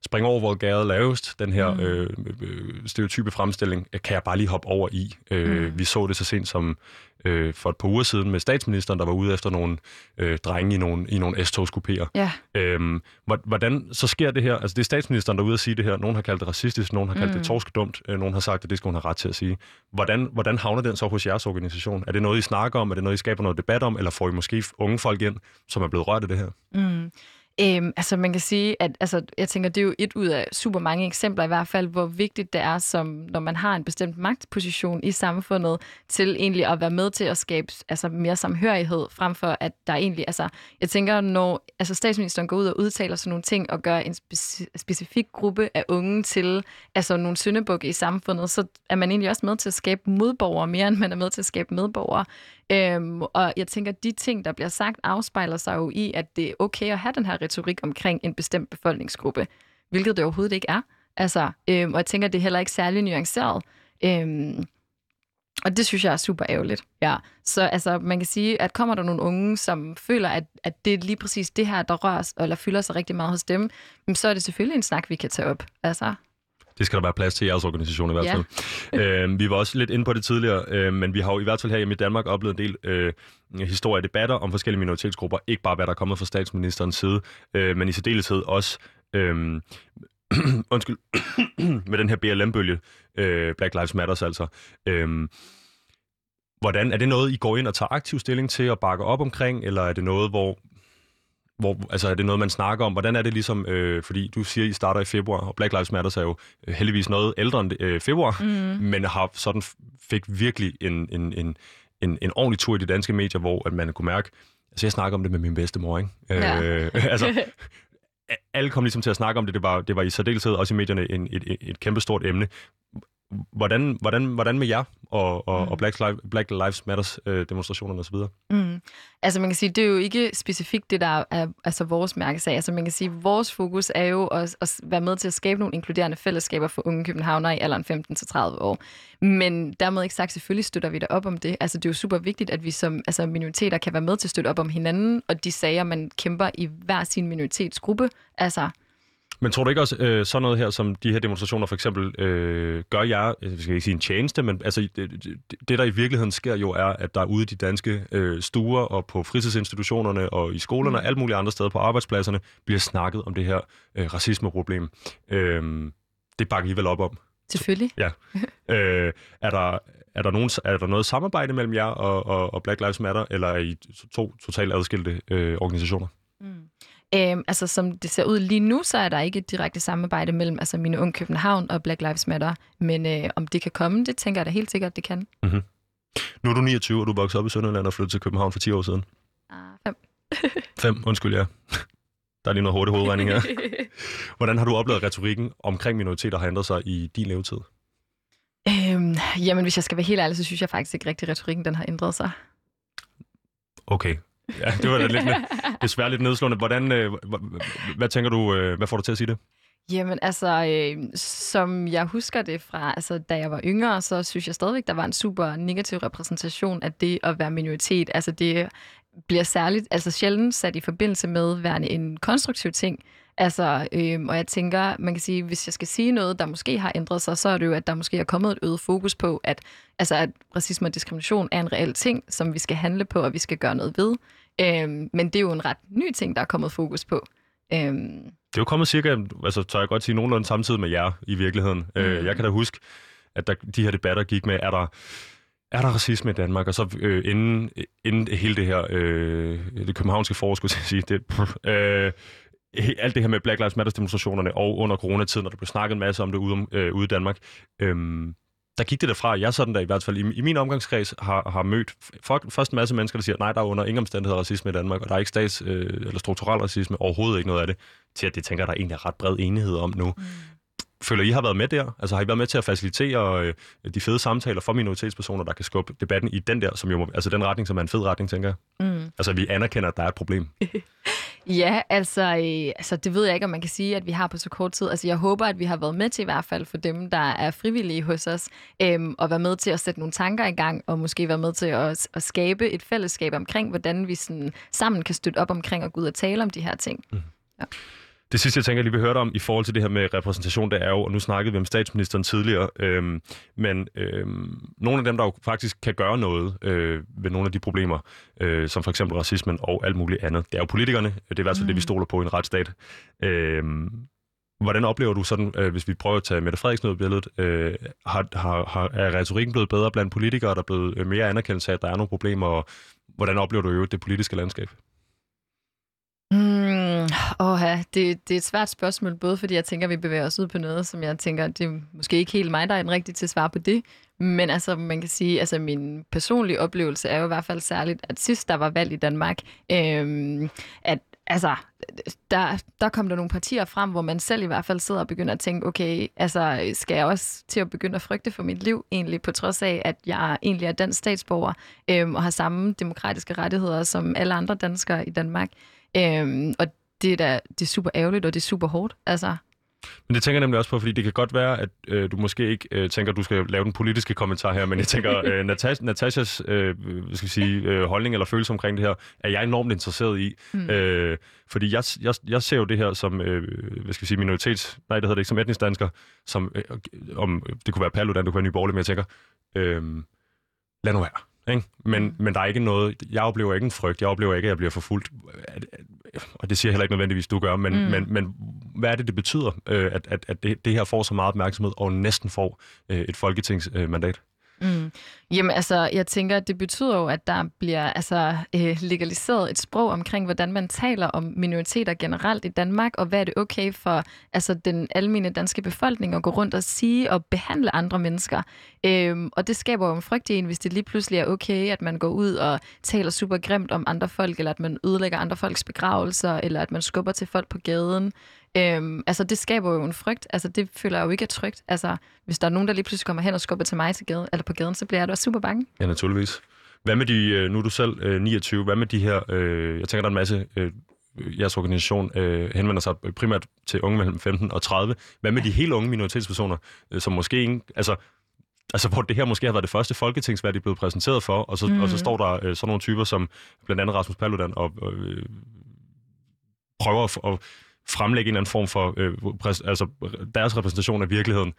springe over, hvor gaden lavest, den her mm. øh, øh, stereotype fremstilling, kan jeg bare lige hoppe over i. Øh, mm. Vi så det så sent som øh, for et par uger siden med statsministeren, der var ude efter nogle øh, drenge i nogle, i nogle S-togskupéer. Ja. Øhm, hvordan så sker det her? Altså det er statsministeren, der er ude at sige det her. Nogen har kaldt det racistisk, nogen har kaldt mm. det torskedumt, øh, nogen har sagt, at det skal hun have ret til at sige. Hvordan, hvordan havner den så hos jeres organisation? Er det noget, I snakker om? Er det noget, I skaber noget debat om? Eller får I måske unge folk ind, som er blevet rørt af det her? Mm. Øhm, altså man kan sige, at altså, jeg tænker, det er jo et ud af super mange eksempler i hvert fald, hvor vigtigt det er, som når man har en bestemt magtposition i samfundet, til egentlig at være med til at skabe altså, mere samhørighed, frem for at der egentlig, altså jeg tænker, når altså, statsministeren går ud og udtaler sådan nogle ting, og gør en speci- specifik gruppe af unge til altså, nogle syndebukke i samfundet, så er man egentlig også med til at skabe modborgere mere, end man er med til at skabe medborgere. Øhm, og jeg tænker, at de ting, der bliver sagt, afspejler sig jo i, at det er okay at have den her retorik omkring en bestemt befolkningsgruppe, hvilket det overhovedet ikke er. Altså, øhm, og jeg tænker, at det er heller ikke særlig nuanceret. Øhm, og det synes jeg er super ærgerligt. Ja. Så altså, man kan sige, at kommer der nogle unge, som føler, at, at det er lige præcis det her, der rører eller fylder sig rigtig meget hos dem, så er det selvfølgelig en snak, vi kan tage op. Altså, det skal der være plads til i jeres organisation i hvert fald. Ja. øh, vi var også lidt inde på det tidligere, øh, men vi har jo i hvert fald her i Danmark oplevet en del øh, historier og debatter om forskellige minoritetsgrupper. Ikke bare hvad der er kommet fra statsministerens side, øh, men i særdeleshed også øh, undskyld, med den her BLM-bølge, øh, Black Lives Matter altså. Øh, hvordan, er det noget, I går ind og tager aktiv stilling til at bakke op omkring, eller er det noget, hvor hvor, altså er det noget, man snakker om? Hvordan er det ligesom, øh, fordi du siger, I starter i februar, og Black Lives Matter er jo øh, heldigvis noget ældre end øh, februar, mm. men har sådan fik virkelig en, en, en, en, en ordentlig tur i de danske medier, hvor at man kunne mærke, altså jeg snakker om det med min bedstemor, ikke? Ja. Øh, altså, alle kom ligesom til at snakke om det, det var, det var i særdeleshed også i medierne en, et, et, et kæmpestort emne hvordan, hvordan, hvordan med jer og, og, mm. og Black, Lives, Black Lives Matters øh, demonstrationerne osv.? Mm. Altså man kan sige, det er jo ikke specifikt det, der er altså, vores mærkesag. Altså man kan sige, vores fokus er jo at, at være med til at skabe nogle inkluderende fællesskaber for unge københavnere i alderen 15-30 år. Men dermed ikke sagt, selvfølgelig støtter vi da op om det. Altså det er jo super vigtigt, at vi som altså, minoriteter kan være med til at støtte op om hinanden, og de sager, man kæmper i hver sin minoritetsgruppe. Altså men tror du ikke også, øh, sådan noget her, som de her demonstrationer for eksempel, øh, gør jer, jeg skal ikke sige en tjeneste, men altså, det, det, der i virkeligheden sker jo, er, at der ude i de danske øh, stuer og på fritidsinstitutionerne og i skolerne mm. og alle mulige andre steder på arbejdspladserne, bliver snakket om det her øh, racismeproblem. Øh, det bakker I vel op om? Selvfølgelig. Ja. øh, er der, er der, nogen, er der noget samarbejde mellem jer og, og, og Black Lives Matter, eller er I to totalt adskilte øh, organisationer? Mm. Øhm, altså, som det ser ud lige nu, så er der ikke et direkte samarbejde mellem altså, mine unge København og Black Lives Matter. Men øh, om det kan komme, det tænker jeg da helt sikkert, det kan. Mm-hmm. Nu er du 29, og du vokset op i Sønderland og flyttet til København for 10 år siden. Ah, fem. fem, undskyld, ja. Der er lige noget hurtigt hovedregning her. Hvordan har du oplevet retorikken omkring minoriteter har ændret sig i din levetid? Øhm, jamen, hvis jeg skal være helt ærlig, så synes jeg faktisk ikke rigtig, at retorikken den har ændret sig. Okay, Ja, det var da lidt, desværre lidt nedslående. Hvordan, øh, hvad tænker du, øh, hvad får du til at sige det? Jamen altså, øh, som jeg husker det fra, altså da jeg var yngre, så synes jeg stadigvæk, der var en super negativ repræsentation af det at være minoritet. Altså det bliver særligt, altså sjældent sat i forbindelse med værende en konstruktiv ting. Altså, øh, og jeg tænker, man kan sige, hvis jeg skal sige noget, der måske har ændret sig, så er det jo, at der måske er kommet et øget fokus på, at, altså, at racisme og diskrimination er en reel ting, som vi skal handle på, og vi skal gøre noget ved. Øhm, men det er jo en ret ny ting, der er kommet fokus på. Øhm. Det er jo kommet cirka, altså tør jeg godt sige, nogenlunde samtidig med jer i virkeligheden. Øh, mm. Øh, jeg kan da huske, at der, de her debatter gik med, er der, er der racisme i Danmark? Og så øh, inden, inden hele det her, øh, det københavnske forår, skulle jeg sige, det, øh, alt det her med Black Lives Matter demonstrationerne og under coronatiden, når der blev snakket en masse om det ude, øh, ude i Danmark, øh, der gik det derfra, jeg sådan der i hvert fald i, i min omgangskreds har, har mødt for, først en masse mennesker, der siger, nej, der er under ingen omstændighed racisme i Danmark, og der er ikke stats- øh, eller strukturel racisme, overhovedet ikke noget af det, til at det tænker, der er egentlig ret bred enighed om nu. Mm. Føler I har været med der? Altså har I været med til at facilitere øh, de fede samtaler for minoritetspersoner, der kan skubbe debatten i den der, som jo, altså den retning, som er en fed retning, tænker jeg? Mm. Altså vi anerkender, at der er et problem. Ja, altså, øh, altså det ved jeg ikke, om man kan sige, at vi har på så kort tid. Altså jeg håber, at vi har været med til i hvert fald for dem, der er frivillige hos os, øhm, og være med til at sætte nogle tanker i gang, og måske være med til at, at skabe et fællesskab omkring, hvordan vi sådan, sammen kan støtte op omkring og gå ud og tale om de her ting. Mm. Ja. Det sidste, jeg tænker, lige vil høre dig om i forhold til det her med repræsentation, det er jo, og nu snakkede vi om statsministeren tidligere, øhm, men øhm, nogle af dem, der jo faktisk kan gøre noget øh, ved nogle af de problemer, øh, som for eksempel racismen og alt muligt andet, det er jo politikerne. Det er i hvert fald mm. det, vi mm. stoler på i en retsstat. Øhm, hvordan oplever du sådan, øh, hvis vi prøver at tage Mette Frederiksen ud af billedet, øh, har, har, har, er retorikken blevet bedre blandt politikere, der er blevet øh, mere anerkendelse af, at der er nogle problemer, og hvordan oplever du jo det politiske landskab? Mm, åh, det, det er et svært spørgsmål, både fordi jeg tænker, at vi bevæger os ud på noget, som jeg tænker, det er måske ikke helt mig, der er den rigtige til at svare på det. Men altså, man kan sige, altså min personlige oplevelse er jo i hvert fald særligt, at sidst der var valg i Danmark, øhm, at altså, der, der kom der nogle partier frem, hvor man selv i hvert fald sidder og begynder at tænke, okay, altså, skal jeg også til at begynde at frygte for mit liv, egentlig på trods af, at jeg egentlig er dansk statsborger, øhm, og har samme demokratiske rettigheder som alle andre danskere i Danmark. Øhm, og det er, da, det er super ærgerligt, og det er super hårdt. Altså, men det tænker jeg nemlig også på, fordi det kan godt være, at øh, du måske ikke øh, tænker, at du skal lave den politiske kommentar her, men jeg tænker, øh, Natas- Natashas øh, skal sige, øh, holdning eller følelse omkring det her, er jeg enormt interesseret i. Mm. Øh, fordi jeg, jeg, jeg ser jo det her som, øh, hvad skal vi sige, minoritets... Nej, det hedder det ikke, som etnisk dansker, som, øh, om, det kunne være Paludan, det kunne være Nyborgerlig, men jeg tænker, øh, lad nu være. Ikke? Men, mm. men der er ikke noget, jeg oplever ikke en frygt, jeg oplever ikke, at jeg bliver forfulgt, og det siger heller ikke nødvendigvis, du gør, men, mm. men, men hvad er det, det betyder, øh, at, at, at det, det her får så meget opmærksomhed og næsten får øh, et folketingsmandat? Mm. Jamen altså, jeg tænker, at det betyder jo, at der bliver altså, øh, legaliseret et sprog omkring, hvordan man taler om minoriteter generelt i Danmark, og hvad er det okay for altså, den almindelige danske befolkning at gå rundt og sige og behandle andre mennesker. Øhm, og det skaber jo en frygt i en, hvis det lige pludselig er okay, at man går ud og taler super grimt om andre folk, eller at man ødelægger andre folks begravelser, eller at man skubber til folk på gaden. Øhm, altså, det skaber jo en frygt. Altså, det føler jeg jo ikke er trygt. Altså, hvis der er nogen, der lige pludselig kommer hen og skubber til mig til gaden, eller på gaden, så bliver jeg da super bange. Ja, naturligvis. Hvad med de, øh, nu er du selv 29, øh, hvad med de her, øh, jeg tænker, der er en masse, øh, jeres organisation øh, henvender sig primært til unge mellem 15 og 30. Hvad med de helt unge minoritetspersoner, øh, som måske ikke, altså, altså hvor det her måske har været det første folketingsvalg, de er blevet præsenteret for, og så, mm. og så mhm. står der øh, sådan nogle typer som blandt andet Rasmus Paludan og øh, prøver at, at fremlægge en eller anden form for øh, præs, altså, deres repræsentation af virkeligheden.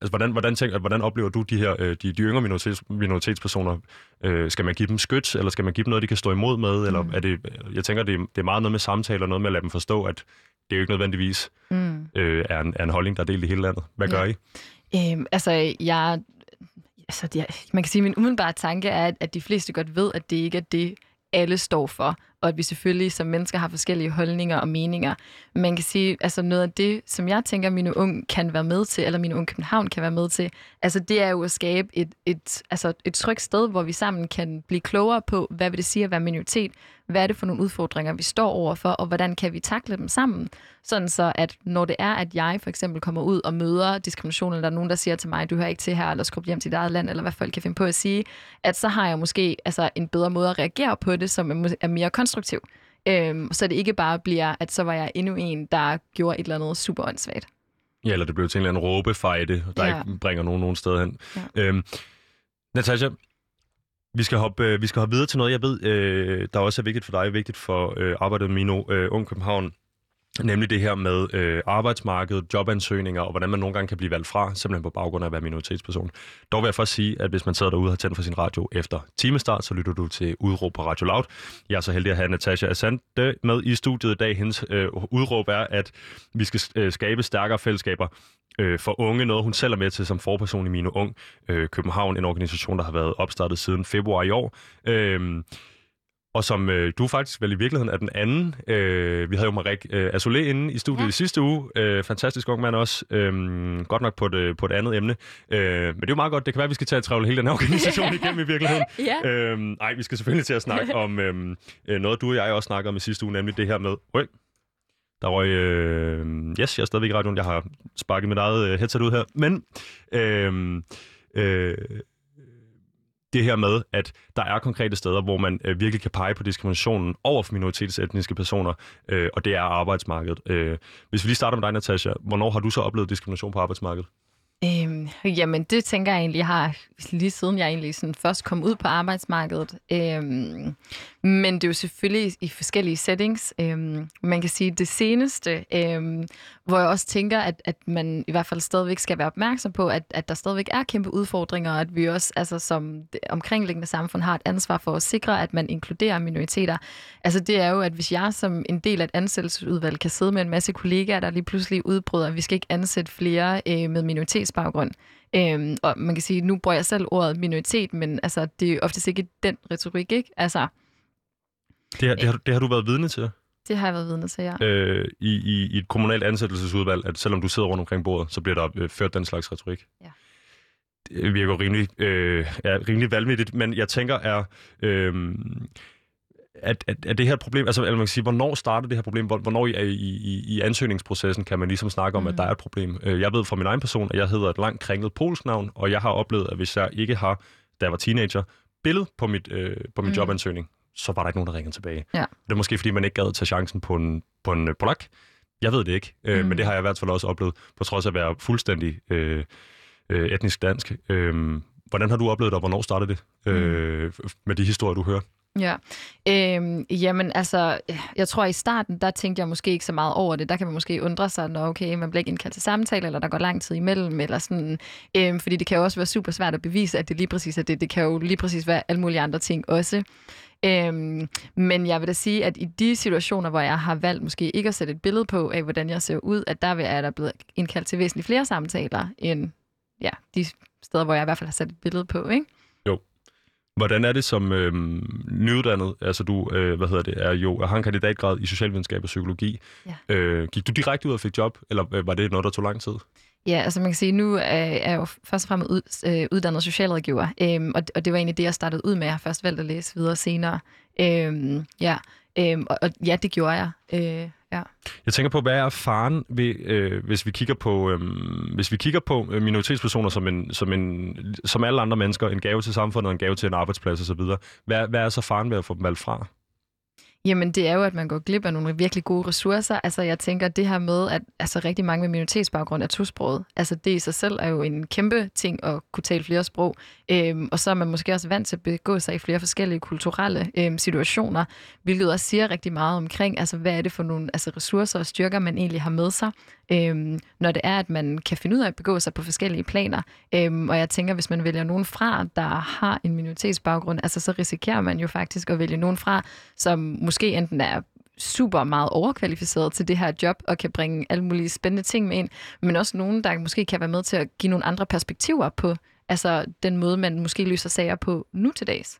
Altså, hvordan, hvordan, tænker, hvordan oplever du de her øh, de, de yngre minoritets, minoritetspersoner? Øh, skal man give dem skyt, eller skal man give dem noget, de kan stå imod med? Eller mm. er det, jeg tænker, det, det er meget noget med samtaler, noget med at lade dem forstå, at det jo ikke nødvendigvis mm. øh, er, en, er en holdning, der er delt i hele landet. Hvad gør ja. I? Øhm, altså, jeg, altså, jeg, man kan sige, at min umiddelbare tanke er, at de fleste godt ved, at det ikke er det, alle står for og at vi selvfølgelig som mennesker har forskellige holdninger og meninger. Man kan sige, altså noget af det, som jeg tænker, mine unge kan være med til, eller mine unge København kan være med til, altså det er jo at skabe et, et, altså et trygt sted, hvor vi sammen kan blive klogere på, hvad vil det sige at være minoritet, hvad er det for nogle udfordringer, vi står overfor, og hvordan kan vi takle dem sammen? Sådan så, at når det er, at jeg for eksempel kommer ud og møder diskrimination, eller der er nogen, der siger til mig, du hører ikke til her, eller skub hjem til dit eget land, eller hvad folk kan finde på at sige, at så har jeg måske altså, en bedre måde at reagere på det, som er mere konstruktiv. Øhm, så det ikke bare bliver, at så var jeg endnu en, der gjorde et eller andet super åndssvagt. Ja, eller det blev til en eller anden råbefejde, der ja. ikke bringer nogen nogen sted hen. Ja. Øhm, Natasha, vi skal, hoppe, øh, vi skal hoppe videre til noget, jeg ved, øh, der også er vigtigt for dig, vigtigt for øh, arbejdet med Mino øh, Ung København. Nemlig det her med øh, arbejdsmarkedet, jobansøgninger og hvordan man nogle gange kan blive valgt fra, simpelthen på baggrund af at være minoritetsperson. Dog vil jeg først sige, at hvis man sidder derude og har tændt for sin radio efter timestart, så lytter du til udråb på Radio Loud. Jeg er så heldig at have Natasha Asante med i studiet i dag. Hendes øh, udråb er, at vi skal øh, skabe stærkere fællesskaber øh, for unge, noget hun selv er med til som forperson i Mino Ung øh, København, en organisation, der har været opstartet siden februar i år. Øh, og som øh, du faktisk vel i virkeligheden er den anden. Øh, vi havde jo Marek øh, Asolé inde i studiet ja. i sidste uge. Øh, fantastisk ung mand også. Øh, godt nok på et, øh, på et andet emne. Øh, men det er jo meget godt. Det kan være, at vi skal tage at trævle hele den her organisation igennem i virkeligheden. ja. øh, ej, vi skal selvfølgelig til at snakke om øhm, øh, noget, du og jeg også snakkede om i sidste uge, nemlig det her med... Røg. Der røg... Øh, yes, jeg er stadigvæk i radioen. Jeg har sparket mit eget øh, headset ud her. Men... Øh, øh, det her med, at der er konkrete steder, hvor man øh, virkelig kan pege på diskriminationen over for minoritetsetniske personer, øh, og det er arbejdsmarkedet. Øh, hvis vi lige starter med dig, Natasha, hvornår har du så oplevet diskrimination på arbejdsmarkedet? Øhm, jamen, det tænker jeg egentlig, jeg har lige siden jeg egentlig sådan først kom ud på arbejdsmarkedet. Øhm, men det er jo selvfølgelig i forskellige settings. Øhm, man kan sige, det seneste, øhm, hvor jeg også tænker, at, at man i hvert fald stadigvæk skal være opmærksom på, at, at der stadigvæk er kæmpe udfordringer, og at vi også altså, som det omkringliggende samfund har et ansvar for at sikre, at man inkluderer minoriteter. Altså det er jo, at hvis jeg som en del af et ansættelsesudvalg kan sidde med en masse kollegaer, der lige pludselig udbryder, at vi skal ikke ansætte flere øh, med minoritetsbaggrund, Øhm, og man kan sige, nu bruger jeg selv ordet minoritet, men altså, det er oftest ikke den retorik, ikke? Altså, det, har, det, har, det har du været vidne til det har jeg været vidne til, ja. øh, i, i, i et kommunalt ansættelsesudvalg, at selvom du sidder rundt omkring bordet, så bliver der øh, ført den slags retorik. Ja. Det virker rimelig, øh, ja, rimelig valgmættigt, men jeg tænker, er, øh, at, at, at det her problem, altså man kan sige, hvornår starter det her problem, Hvor- hvornår i, i, i, i ansøgningsprocessen kan man ligesom snakke om, mm. at Mhm. der er et problem. Øh, Jeg ved fra min egen person, at jeg hedder et langt kringlet polsk navn, og jeg har oplevet, at hvis jeg ikke har, da jeg var teenager, billede på, mit, øh, på min Mm. jobansøgning, så var der ikke nogen, der ringede tilbage. Ja. Det er måske, fordi man ikke gad tage chancen på en, på en øh, polak. Jeg ved det ikke, øh, Mm. men det har jeg i hvert fald også oplevet, på trods af at være fuldstændig øh, øh, etnisk dansk. Øh, hvordan har du oplevet det, og hvornår startede det øh, med de historier, du hører? Ja, øhm, jamen altså, jeg tror i starten, der tænkte jeg måske ikke så meget over det. Der kan man måske undre sig, når okay, man bliver ikke indkaldt til samtale, eller der går lang tid imellem, eller sådan. Øhm, fordi det kan jo også være super svært at bevise, at det lige præcis er det. Det kan jo lige præcis være alle mulige andre ting også. Øhm, men jeg vil da sige, at i de situationer, hvor jeg har valgt måske ikke at sætte et billede på af, hvordan jeg ser ud, at der er der blevet indkaldt til væsentligt flere samtaler, end ja, de steder, hvor jeg i hvert fald har sat et billede på, ikke? Hvordan er det som øh, nyuddannet? Altså du, øh, hvad hedder det, er jo, har en kandidatgrad i socialvidenskab og psykologi. Ja. Øh, gik du direkte ud og fik job, eller øh, var det noget, der tog lang tid? Ja, altså man kan sige, nu er er jeg jo først og fremmest ud, øh, uddannet socialrådgiver, øhm, og, og det var egentlig det, jeg startede ud med. Jeg har først valgt at læse videre senere. Øhm, ja, øhm, og, og ja, det gjorde jeg. Øh, ja. Jeg tænker på, hvad er faren ved, øh, hvis vi kigger på, øh, hvis vi kigger på øh, minoritetspersoner som, en, som, en, som alle andre mennesker, en gave til samfundet, en gave til en arbejdsplads osv. Hvad, hvad er så faren ved at få dem valgt fra? Jamen, det er jo, at man går glip af nogle virkelig gode ressourcer. Altså, jeg tænker, det her med, at altså, rigtig mange med minoritetsbaggrund er tosproget. Altså, det i sig selv er jo en kæmpe ting at kunne tale flere sprog. Øhm, og så er man måske også vant til at begå sig i flere forskellige kulturelle øhm, situationer, hvilket også siger rigtig meget omkring, altså, hvad er det for nogle altså, ressourcer og styrker, man egentlig har med sig, øhm, når det er, at man kan finde ud af at begå sig på forskellige planer. Øhm, og jeg tænker, hvis man vælger nogen fra, der har en minoritetsbaggrund, altså, så risikerer man jo faktisk at vælge nogen fra, som måske enten er super meget overkvalificeret til det her job, og kan bringe alle mulige spændende ting med ind, men også nogen, der måske kan være med til at give nogle andre perspektiver på altså den måde, man måske løser sager på nu til dags.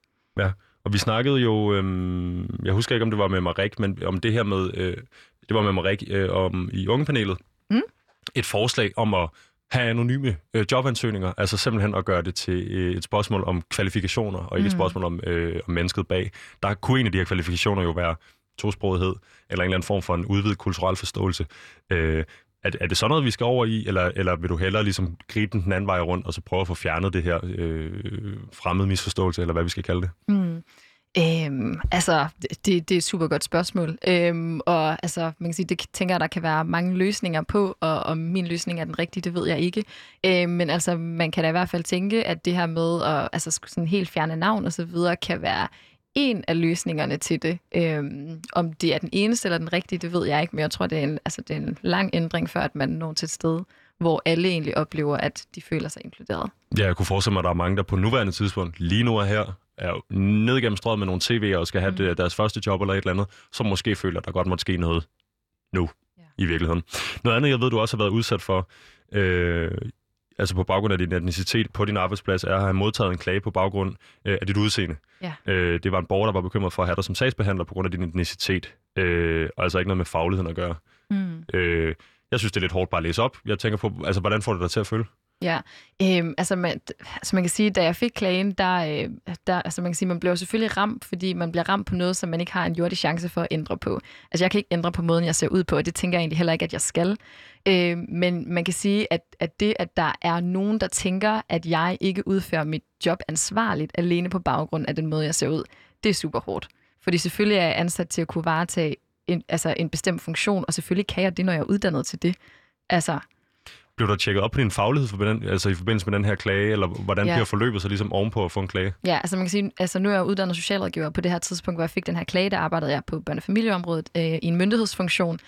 Og vi snakkede jo, øhm, jeg husker ikke, om det var med Marik, men om det her med, øh, det var med Marik øh, om, i ungepanelet, Mm. et forslag om at have anonyme øh, jobansøgninger, altså simpelthen at gøre det til øh, et spørgsmål om kvalifikationer, og ikke mm. et spørgsmål om, øh, om mennesket bag. Der kunne en af de her kvalifikationer jo være tosprogethed, eller en eller anden form for en udvidet kulturel forståelse. Øh, er, det- er det sådan noget, vi skal over i, eller, eller vil du hellere ligesom gribe den den anden vej rundt, og så prøve at få fjernet det her øh, fremmede misforståelse, eller hvad vi skal kalde det? Mm. Øhm, altså, det, det er et super godt spørgsmål. Øhm, og altså, man kan sige, det tænker jeg, der kan være mange løsninger på, og om min løsning er den rigtige, det ved jeg ikke. Øhm, men altså, man kan da i hvert fald tænke, at det her med at altså, sådan helt fjerne navn og så videre, kan være en af løsningerne til det. Øhm, om det er den eneste eller den rigtige, det ved jeg ikke, men jeg tror, det er en, altså, det er en lang ændring, før at man når til et sted, hvor alle egentlig oplever, at de føler sig inkluderet. Ja, jeg kunne forestille mig, at der er mange, der på nuværende tidspunkt, lige nu er her, er ned gennem strøget med nogle CV'er og skal have Mm. deres første job eller et eller andet, som måske føler, at der godt måtte ske noget nu Ja. i virkeligheden. Noget andet, jeg ved, du også har været udsat for, øh, altså på baggrund af din etnicitet på din arbejdsplads, er at have modtaget en klage på baggrund øh, af dit udseende. Ja. Øh, det var en borger, der var bekymret for at have dig som sagsbehandler på grund af din etnicitet, øh, og altså ikke noget med fagligheden at gøre. Mm. Øh, jeg synes, det er lidt hårdt bare at læse op. Jeg tænker på, altså, hvordan får det dig til at føle? Ja, øhm, altså, man, altså man kan sige, da jeg fik klagen, der, øh, der altså man kan sige, man bliver selvfølgelig ramt, fordi man bliver ramt på noget, som man ikke har en jordig chance for at ændre på. Altså jeg kan ikke ændre på måden, jeg ser ud på, og det tænker jeg egentlig heller ikke, at jeg skal. Øh, men man kan sige, at, at det, at der er nogen, der tænker, at jeg ikke udfører mit job ansvarligt alene på baggrund af den måde, jeg ser ud, det er super hårdt. Fordi selvfølgelig er jeg ansat til at kunne varetage en, altså en bestemt funktion, og selvfølgelig kan jeg det, når jeg er uddannet til det. Altså, blev der tjekket op på din faglighed for den, altså i forbindelse med den her klage, eller hvordan Ja. bliver forløbet så ligesom ovenpå at få en klage? Ja, altså man kan sige, altså nu er jeg uddannet socialrådgiver. På det her tidspunkt, hvor jeg fik den her klage, der arbejdede jeg på børne- og familieområdet øh, i en myndighedsfunktion.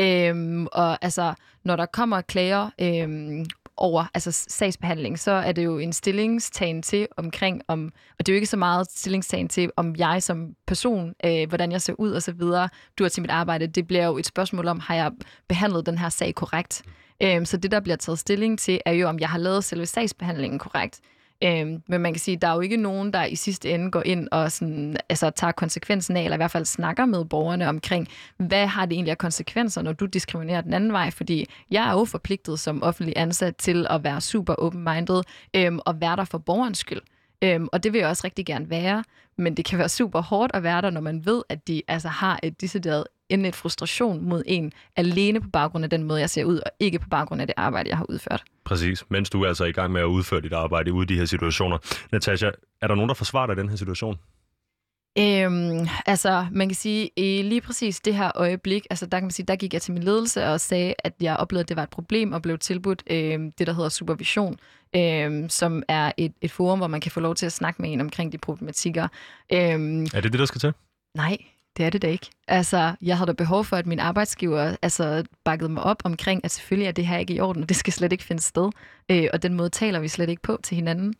Øhm, og altså, når der kommer klager øhm, over altså sagsbehandling, så er det jo en stillingstagen til omkring, om, og det er jo ikke så meget stillingstagen til, om jeg som person, øh, hvordan jeg ser ud og så videre, du er til mit arbejde. Det bliver jo et spørgsmål om, har jeg behandlet den her sag korrekt? Øhm, så det, der bliver taget stilling til, er jo, om jeg har lavet selve sagsbehandlingen korrekt. Øhm, men man kan sige, at der er jo ikke nogen, der i sidste ende går ind og sådan, altså, tager konsekvensen af, eller i hvert fald snakker med borgerne omkring, hvad har det egentlig af konsekvenser, når du diskriminerer den anden vej? Fordi jeg er jo forpligtet som offentlig ansat til at være super open-minded øhm, og være der for borgerens skyld. Øhm, og det vil jeg også rigtig gerne være, men det kan være super hårdt at være der, når man ved, at de altså har et decideret en et frustration mod en alene på baggrund af den måde, jeg ser ud, og ikke på baggrund af det arbejde, jeg har udført. Præcis, mens du er altså i gang med at udføre dit arbejde ude i de her situationer. Natasha, er der nogen, der forsvarer dig i den her situation? Øhm, altså, man kan sige, i lige præcis det her øjeblik, altså der kan man sige, der gik jeg til min ledelse og sagde, at jeg oplevede, at det var et problem, og blev tilbudt øhm, det, der hedder supervision, øhm, som er et, et forum, hvor man kan få lov til at snakke med en omkring de problematikker. Øhm, Er det det, der skal til? nej, det er det da ikke. Altså, jeg havde da behov for, at min arbejdsgiver altså, bakkede mig op omkring, at selvfølgelig er det her ikke i orden, og det skal slet ikke finde sted. Øh, og den måde taler vi slet ikke på til hinanden.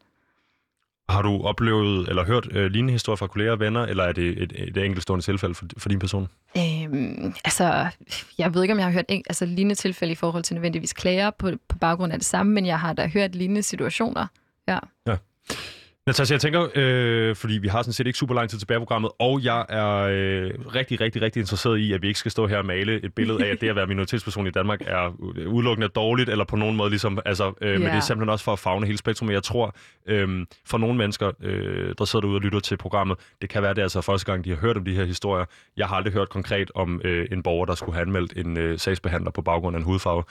Har du oplevet eller hørt øh, lignende historier fra kolleger og venner, eller er det et, et enkeltstående tilfælde for, for din person? Øhm, altså, jeg ved ikke, om jeg har hørt en, altså, lignende tilfælde i forhold til nødvendigvis klager på, på baggrund af det samme, men jeg har da hørt lignende situationer. Ja. Natasha, jeg tænker, øh, fordi vi har sådan set ikke super lang tid tilbage i programmet, og jeg er øh, rigtig, rigtig, rigtig interesseret i, at vi ikke skal stå her og male et billede af, at det at være minoritetsperson i Danmark er udelukkende dårligt, eller på nogen måde ligesom, altså, øh, yeah. men det er simpelthen også for at fagne hele spektrum. Jeg tror, øh, for nogle mennesker, øh, der sidder derude og lytter til programmet, det kan være, det er altså første gang, de har hørt om de her historier. Jeg har aldrig hørt konkret om øh, en borger, der skulle have anmeldt en øh, sagsbehandler på baggrund af en hudfarve.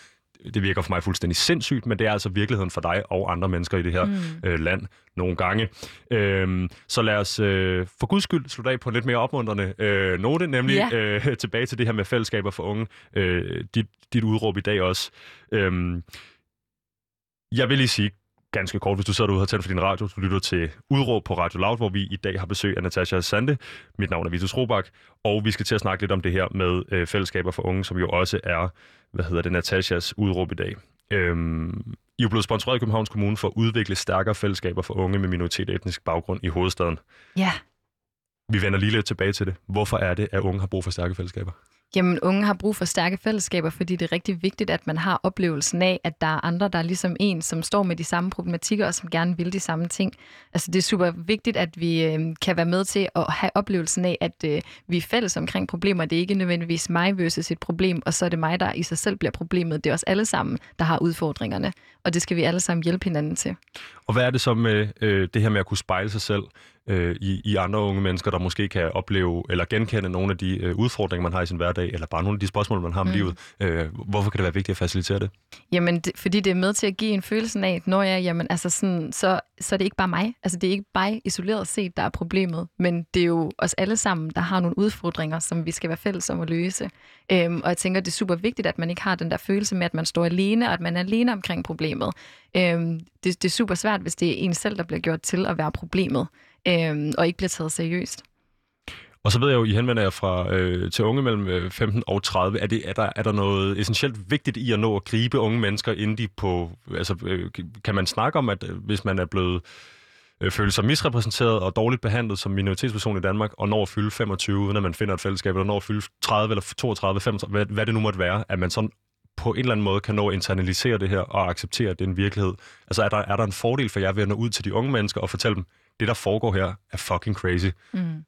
Det virker for mig fuldstændig sindssygt, men det er altså virkeligheden for dig og andre mennesker i det her mm. øh, land nogle gange. Øhm, så lad os øh, for guds skyld slutte af på en lidt mere opmuntrende øh, note, nemlig Ja. øh, tilbage til det her med fællesskaber for unge. Øh, dit, dit udråb i dag også. Øhm, jeg vil lige sige ganske kort, hvis du sidder derude og har tændt for din radio, du lytter til Udråb på Radio Loud, hvor vi i dag har besøg af Natasha Sande. Mit navn er Vitus Robak, og vi skal til at snakke lidt om det her med øh, fællesskaber for unge, som jo også er, hvad hedder det, Natashas udråb i dag. Øhm, I er blevet sponsoreret af Københavns Kommune for at udvikle stærkere fællesskaber for unge med minoritet og etnisk baggrund i hovedstaden. Ja. Vi vender lige lidt tilbage til det. Hvorfor er det, at unge har brug for stærke fællesskaber? Jamen, unge har brug for stærke fællesskaber, fordi det er rigtig vigtigt, at man har oplevelsen af, at der er andre, der er ligesom en, som står med de samme problematikker, og som gerne vil de samme ting. Altså, det er super vigtigt, at vi øh, kan være med til at have oplevelsen af, at øh, vi er fælles omkring problemer. Det er ikke nødvendigvis mig versus et problem, og så er det mig, der i sig selv bliver problemet. Det er os alle sammen, der har udfordringerne, og det skal vi alle sammen hjælpe hinanden til. Og hvad er det så med øh, det her med at kunne spejle sig selv øh, i, i andre unge mennesker, der måske kan opleve eller genkende nogle af de øh, udfordringer, man har i sin hverdag, eller bare nogle af de spørgsmål, man har om mm. livet? Øh, hvorfor kan det være vigtigt at facilitere det? Jamen, det, fordi det er med til at give en følelse af, at når jeg, jamen, altså sådan, så, så er det ikke bare mig. Altså, det er ikke bare isoleret set, der er problemet, men det er jo os alle sammen, der har nogle udfordringer, som vi skal være fælles om at løse. Øhm, og jeg tænker, det er super vigtigt, at man ikke har den der følelse med, at man står alene, og at man er alene omkring problemet. Øhm, det, det er super svært, hvis det er en selv, der bliver gjort til at være problemet, øhm, og ikke bliver taget seriøst. Og så ved jeg jo, I henvender jer fra, øh, til unge mellem øh, 15 og 30. Er, det, er, der, er der noget essentielt vigtigt i at nå at gribe unge mennesker, inden de på... Altså, øh, kan man snakke om, at øh, hvis man er blevet øh, føler sig misrepræsenteret og dårligt behandlet som minoritetsperson i Danmark, og når at fylde 25, når man finder et fællesskab, eller når at fylde 30 eller 32, 35, hvad, hvad det nu måtte være, at man sådan på en eller anden måde kan nå at internalisere det her og acceptere, at det er en virkelighed. Altså er der, er der en fordel for jer ved at nå ud til de unge mennesker og fortælle dem, det der foregår her er fucking crazy. Mm.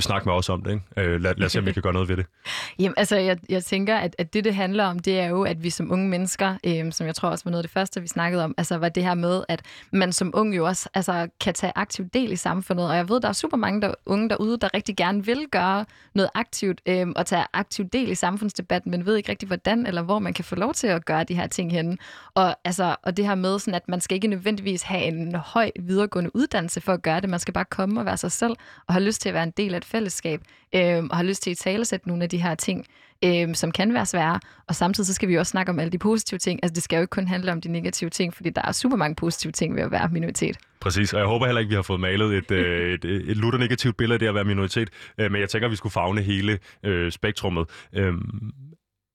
Snak med os om det, ikke? Øh, lad, lad os se, om vi kan gøre noget ved det. Jamen, altså, jeg, jeg tænker, at, at det, det handler om, det er jo, at vi som unge mennesker, øh, som jeg tror også var noget af det første, vi snakkede om, altså var det her med, at man som ung jo også altså, kan tage aktiv del i samfundet. Og jeg ved, der er super mange der, unge derude, der rigtig gerne vil gøre noget aktivt øh, og tage aktiv del i samfundsdebatten, men ved ikke rigtig, hvordan eller hvor man kan få lov til at gøre de her ting henne. Og, altså, og det her med, sådan, at man skal ikke nødvendigvis have en høj videregående uddannelse for at gøre det. Man skal bare komme og være sig selv og have lyst til at være en del af et fællesskab, øh, og har lyst til at talesætte nogle af de her ting, øh, som kan være svære. Og samtidig så skal vi også snakke om alle de positive ting. Altså det skal jo ikke kun handle om de negative ting, fordi der er super mange positive ting ved at være minoritet. Præcis, og jeg håber heller ikke, vi har fået malet et, øh, et, et, lutter negativt billede af det at være minoritet, øh, men jeg tænker, at vi skulle fagne hele øh, spektrummet. Øh,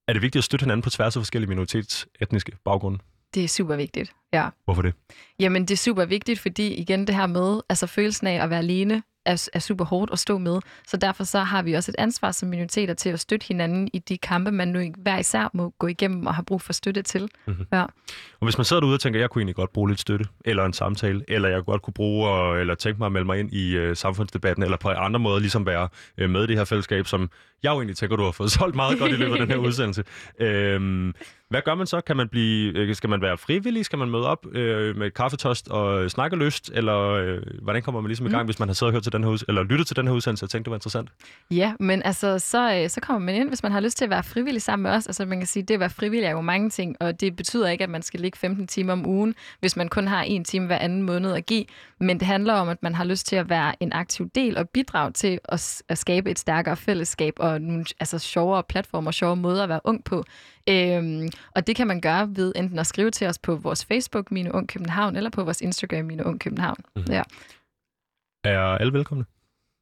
er det vigtigt at støtte hinanden på tværs af forskellige minoritetsetniske baggrunde? Det er super vigtigt, ja. Hvorfor det? Jamen, det er super vigtigt, fordi igen det her med, altså følelsen af at være alene, er, er super hårdt at stå med. Så derfor så har vi også et ansvar som minoriteter til at støtte hinanden i de kampe, man nu hver især må gå igennem og har brug for støtte til. Mm-hmm. Ja. Og hvis man sidder derude og tænker, jeg kunne egentlig godt bruge lidt støtte, eller en samtale, eller jeg godt kunne bruge, eller tænke mig at melde mig ind i øh, samfundsdebatten, eller på andre måder ligesom være øh, med i det her fællesskab, som jeg jo egentlig tænker, du har fået solgt meget godt i løbet af den her udsendelse. Øhm, hvad gør man så? Kan man blive, øh, skal man være frivillig? Skal man møde op øh, med et kaffetost og snakke lyst? Eller øh, hvordan kommer man ligesom i gang, mm. hvis man har siddet og hørt til den her eller lyttet til den her udsendelse og tænkt, det var interessant? Ja, men altså, så, øh, så kommer man ind, hvis man har lyst til at være frivillig sammen med os. Altså man kan sige, det at være frivillig er jo mange ting, og det betyder ikke, at man skal ligge 15 timer om ugen, hvis man kun har en time hver anden måned at give. Men det handler om, at man har lyst til at være en aktiv del og bidrage til at, at skabe et stærkere fællesskab og nogle altså, sjovere platformer og sjovere måder at være ung på. Øhm, og det kan man gøre ved enten at skrive til os på vores Facebook, Mine Ung København, eller på vores Instagram, Mine Ung København. Mm-hmm. Ja. Er alle velkomne?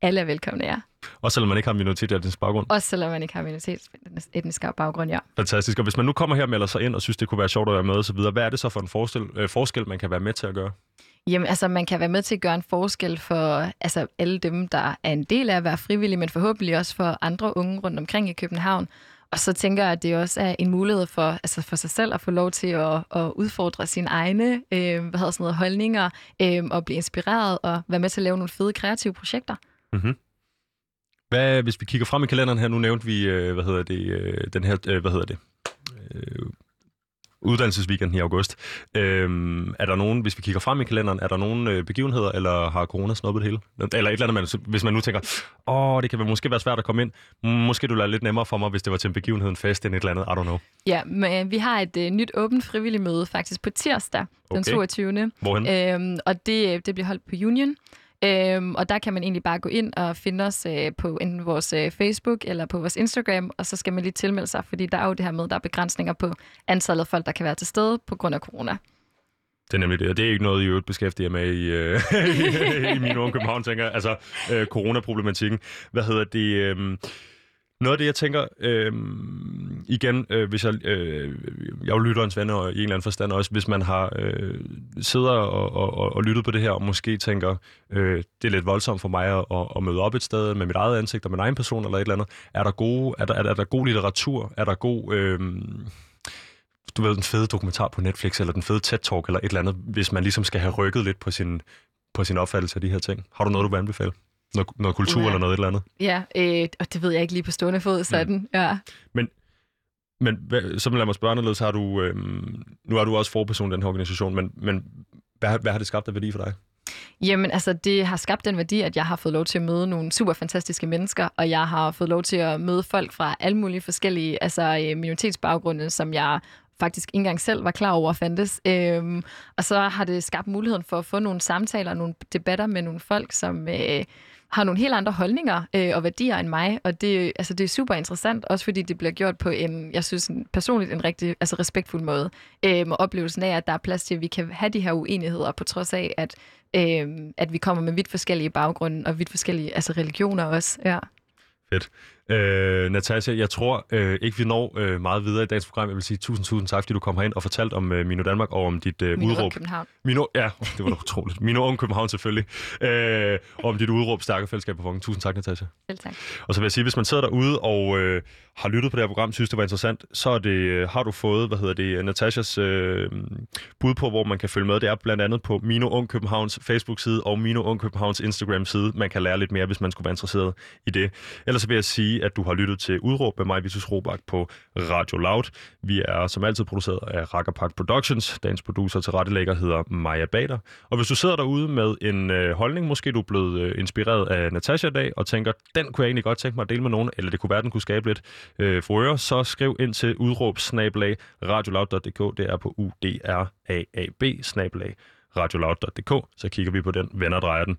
Alle er velkomne, ja. Også selvom man ikke har minoritetsetnisk baggrund? Også selvom man ikke har minoritetsetnisk baggrund, ja. Fantastisk. Og hvis man nu kommer her og melder sig ind og synes, det kunne være sjovt at være med osv., hvad er det så for en forskel, øh, forskel, man kan være med til at gøre? Jamen, altså, man kan være med til at gøre en forskel for altså, alle dem, der er en del af at være frivillige, men forhåbentlig også for andre unge rundt omkring i København. Og så tænker jeg, at det også er en mulighed for, altså for sig selv at få lov til at, at udfordre sine egne øh, hvad hedder sådan noget, holdninger øh, og blive inspireret og være med til at lave nogle fede kreative projekter. Mm-hmm. Hvad, hvis vi kigger frem i kalenderen her, nu nævnte vi, øh, hvad hedder det, øh, den her, øh, hvad hedder det, øh, uddannelsesweekenden i august. Øhm, er der nogen, hvis vi kigger frem i kalenderen, er der nogen øh, begivenheder, eller har corona snuppet det hele? Eller et eller andet, man, hvis man nu tænker, åh, det kan måske være svært at komme ind. Måske du lader lidt nemmere for mig, hvis det var til en begivenhed, en fest, end et eller andet, I don't know. Ja, men vi har et øh, nyt åbent frivillig møde faktisk på tirsdag, den okay. 22. Hvorhen? Øhm, og det, det bliver holdt på Union. Øhm, og der kan man egentlig bare gå ind og finde os øh, på enten vores øh, Facebook eller på vores Instagram, og så skal man lige tilmelde sig, fordi der er jo det her med, der er begrænsninger på antallet af folk, der kan være til stede på grund af corona. Det er nemlig det, og det er ikke noget, I øvrigt beskæftiger med i, øh, i, i min unge København, tænker jeg. Altså, øh, coronaproblematikken. Hvad hedder det? Øh, noget af det, jeg tænker, øh, igen, øh, hvis jeg, øh, jeg er lytterens ven og i en eller anden forstand også, hvis man har øh, sidder og, og, og lyttet på det her, og måske tænker, øh, det er lidt voldsomt for mig at, at, at møde op et sted med mit eget ansigt og min egen person eller et eller andet. Er der, gode, er der, er der, er der god litteratur? Er der god... Øh, du ved, den fede dokumentar på Netflix, eller den fede TED-talk, eller et eller andet, hvis man ligesom skal have rykket lidt på sin, på sin opfattelse af de her ting. Har du noget, du vil anbefale? Noget, noget kultur ja. eller noget et eller andet? Ja, øh, og det ved jeg ikke lige på stående fod sådan. Mm. Ja. Men, men hvad, så lad mig spørge anderledes. Har du, øh, nu er du også forperson i den her organisation, men, men hvad, hvad har det skabt af værdi for dig? Jamen, altså, det har skabt den værdi, at jeg har fået lov til at møde nogle super fantastiske mennesker, og jeg har fået lov til at møde folk fra alle mulige forskellige altså, øh, minoritetsbaggrunde, som jeg faktisk ikke engang selv var klar over fandtes. Øhm, og så har det skabt muligheden for at få nogle samtaler, nogle debatter med nogle folk, som øh, har nogle helt andre holdninger øh, og værdier end mig, og det, altså, det er super interessant, også fordi det bliver gjort på en, jeg synes en, personligt, en rigtig altså, respektfuld måde. Øh, og oplevelsen af, at der er plads til, at vi kan have de her uenigheder, på trods af, at, øh, at vi kommer med vidt forskellige baggrunde og vidt forskellige altså, religioner også. Ja. Fedt. Øh, Natasha, jeg tror øh, ikke, vi når øh, meget videre i dagens program. Jeg vil sige tusind, tusind tak, fordi du kom herind og fortalte om øh, Mino Danmark og om dit øh, Mino udråb. København. Mino, ja, det var da utroligt. Mino om København selvfølgelig. Øh, og om dit udråb Stærke Fællesskab på Tusind tak, Natasha. Selv tak. Og så vil jeg sige, hvis man sidder derude og øh, har lyttet på det her program, synes det var interessant, så er det, øh, har du fået, hvad hedder det, øh, Natashas øh, bud på, hvor man kan følge med. Det er blandt andet på Mino Ung Københavns Facebook-side og Mino Ung Københavns Instagram-side. Man kan lære lidt mere, hvis man skulle være interesseret i det. Ellers så vil jeg sige, at du har lyttet til Udråb med mig, Vitus Robak, på Radio Loud. Vi er som altid produceret af Rackerpark Productions. Dagens producer til rettelægger hedder Maja Bader. Og hvis du sidder derude med en øh, holdning, måske du er blevet øh, inspireret af Natasha i dag, og tænker, den kunne jeg egentlig godt tænke mig at dele med nogen, eller det kunne være, den kunne skabe lidt øh, for så skriv ind til udråbsnabelag radioloud.dk. Det er på UDRAAB snablag radioloud.dk. Så kigger vi på den, vender drejer den.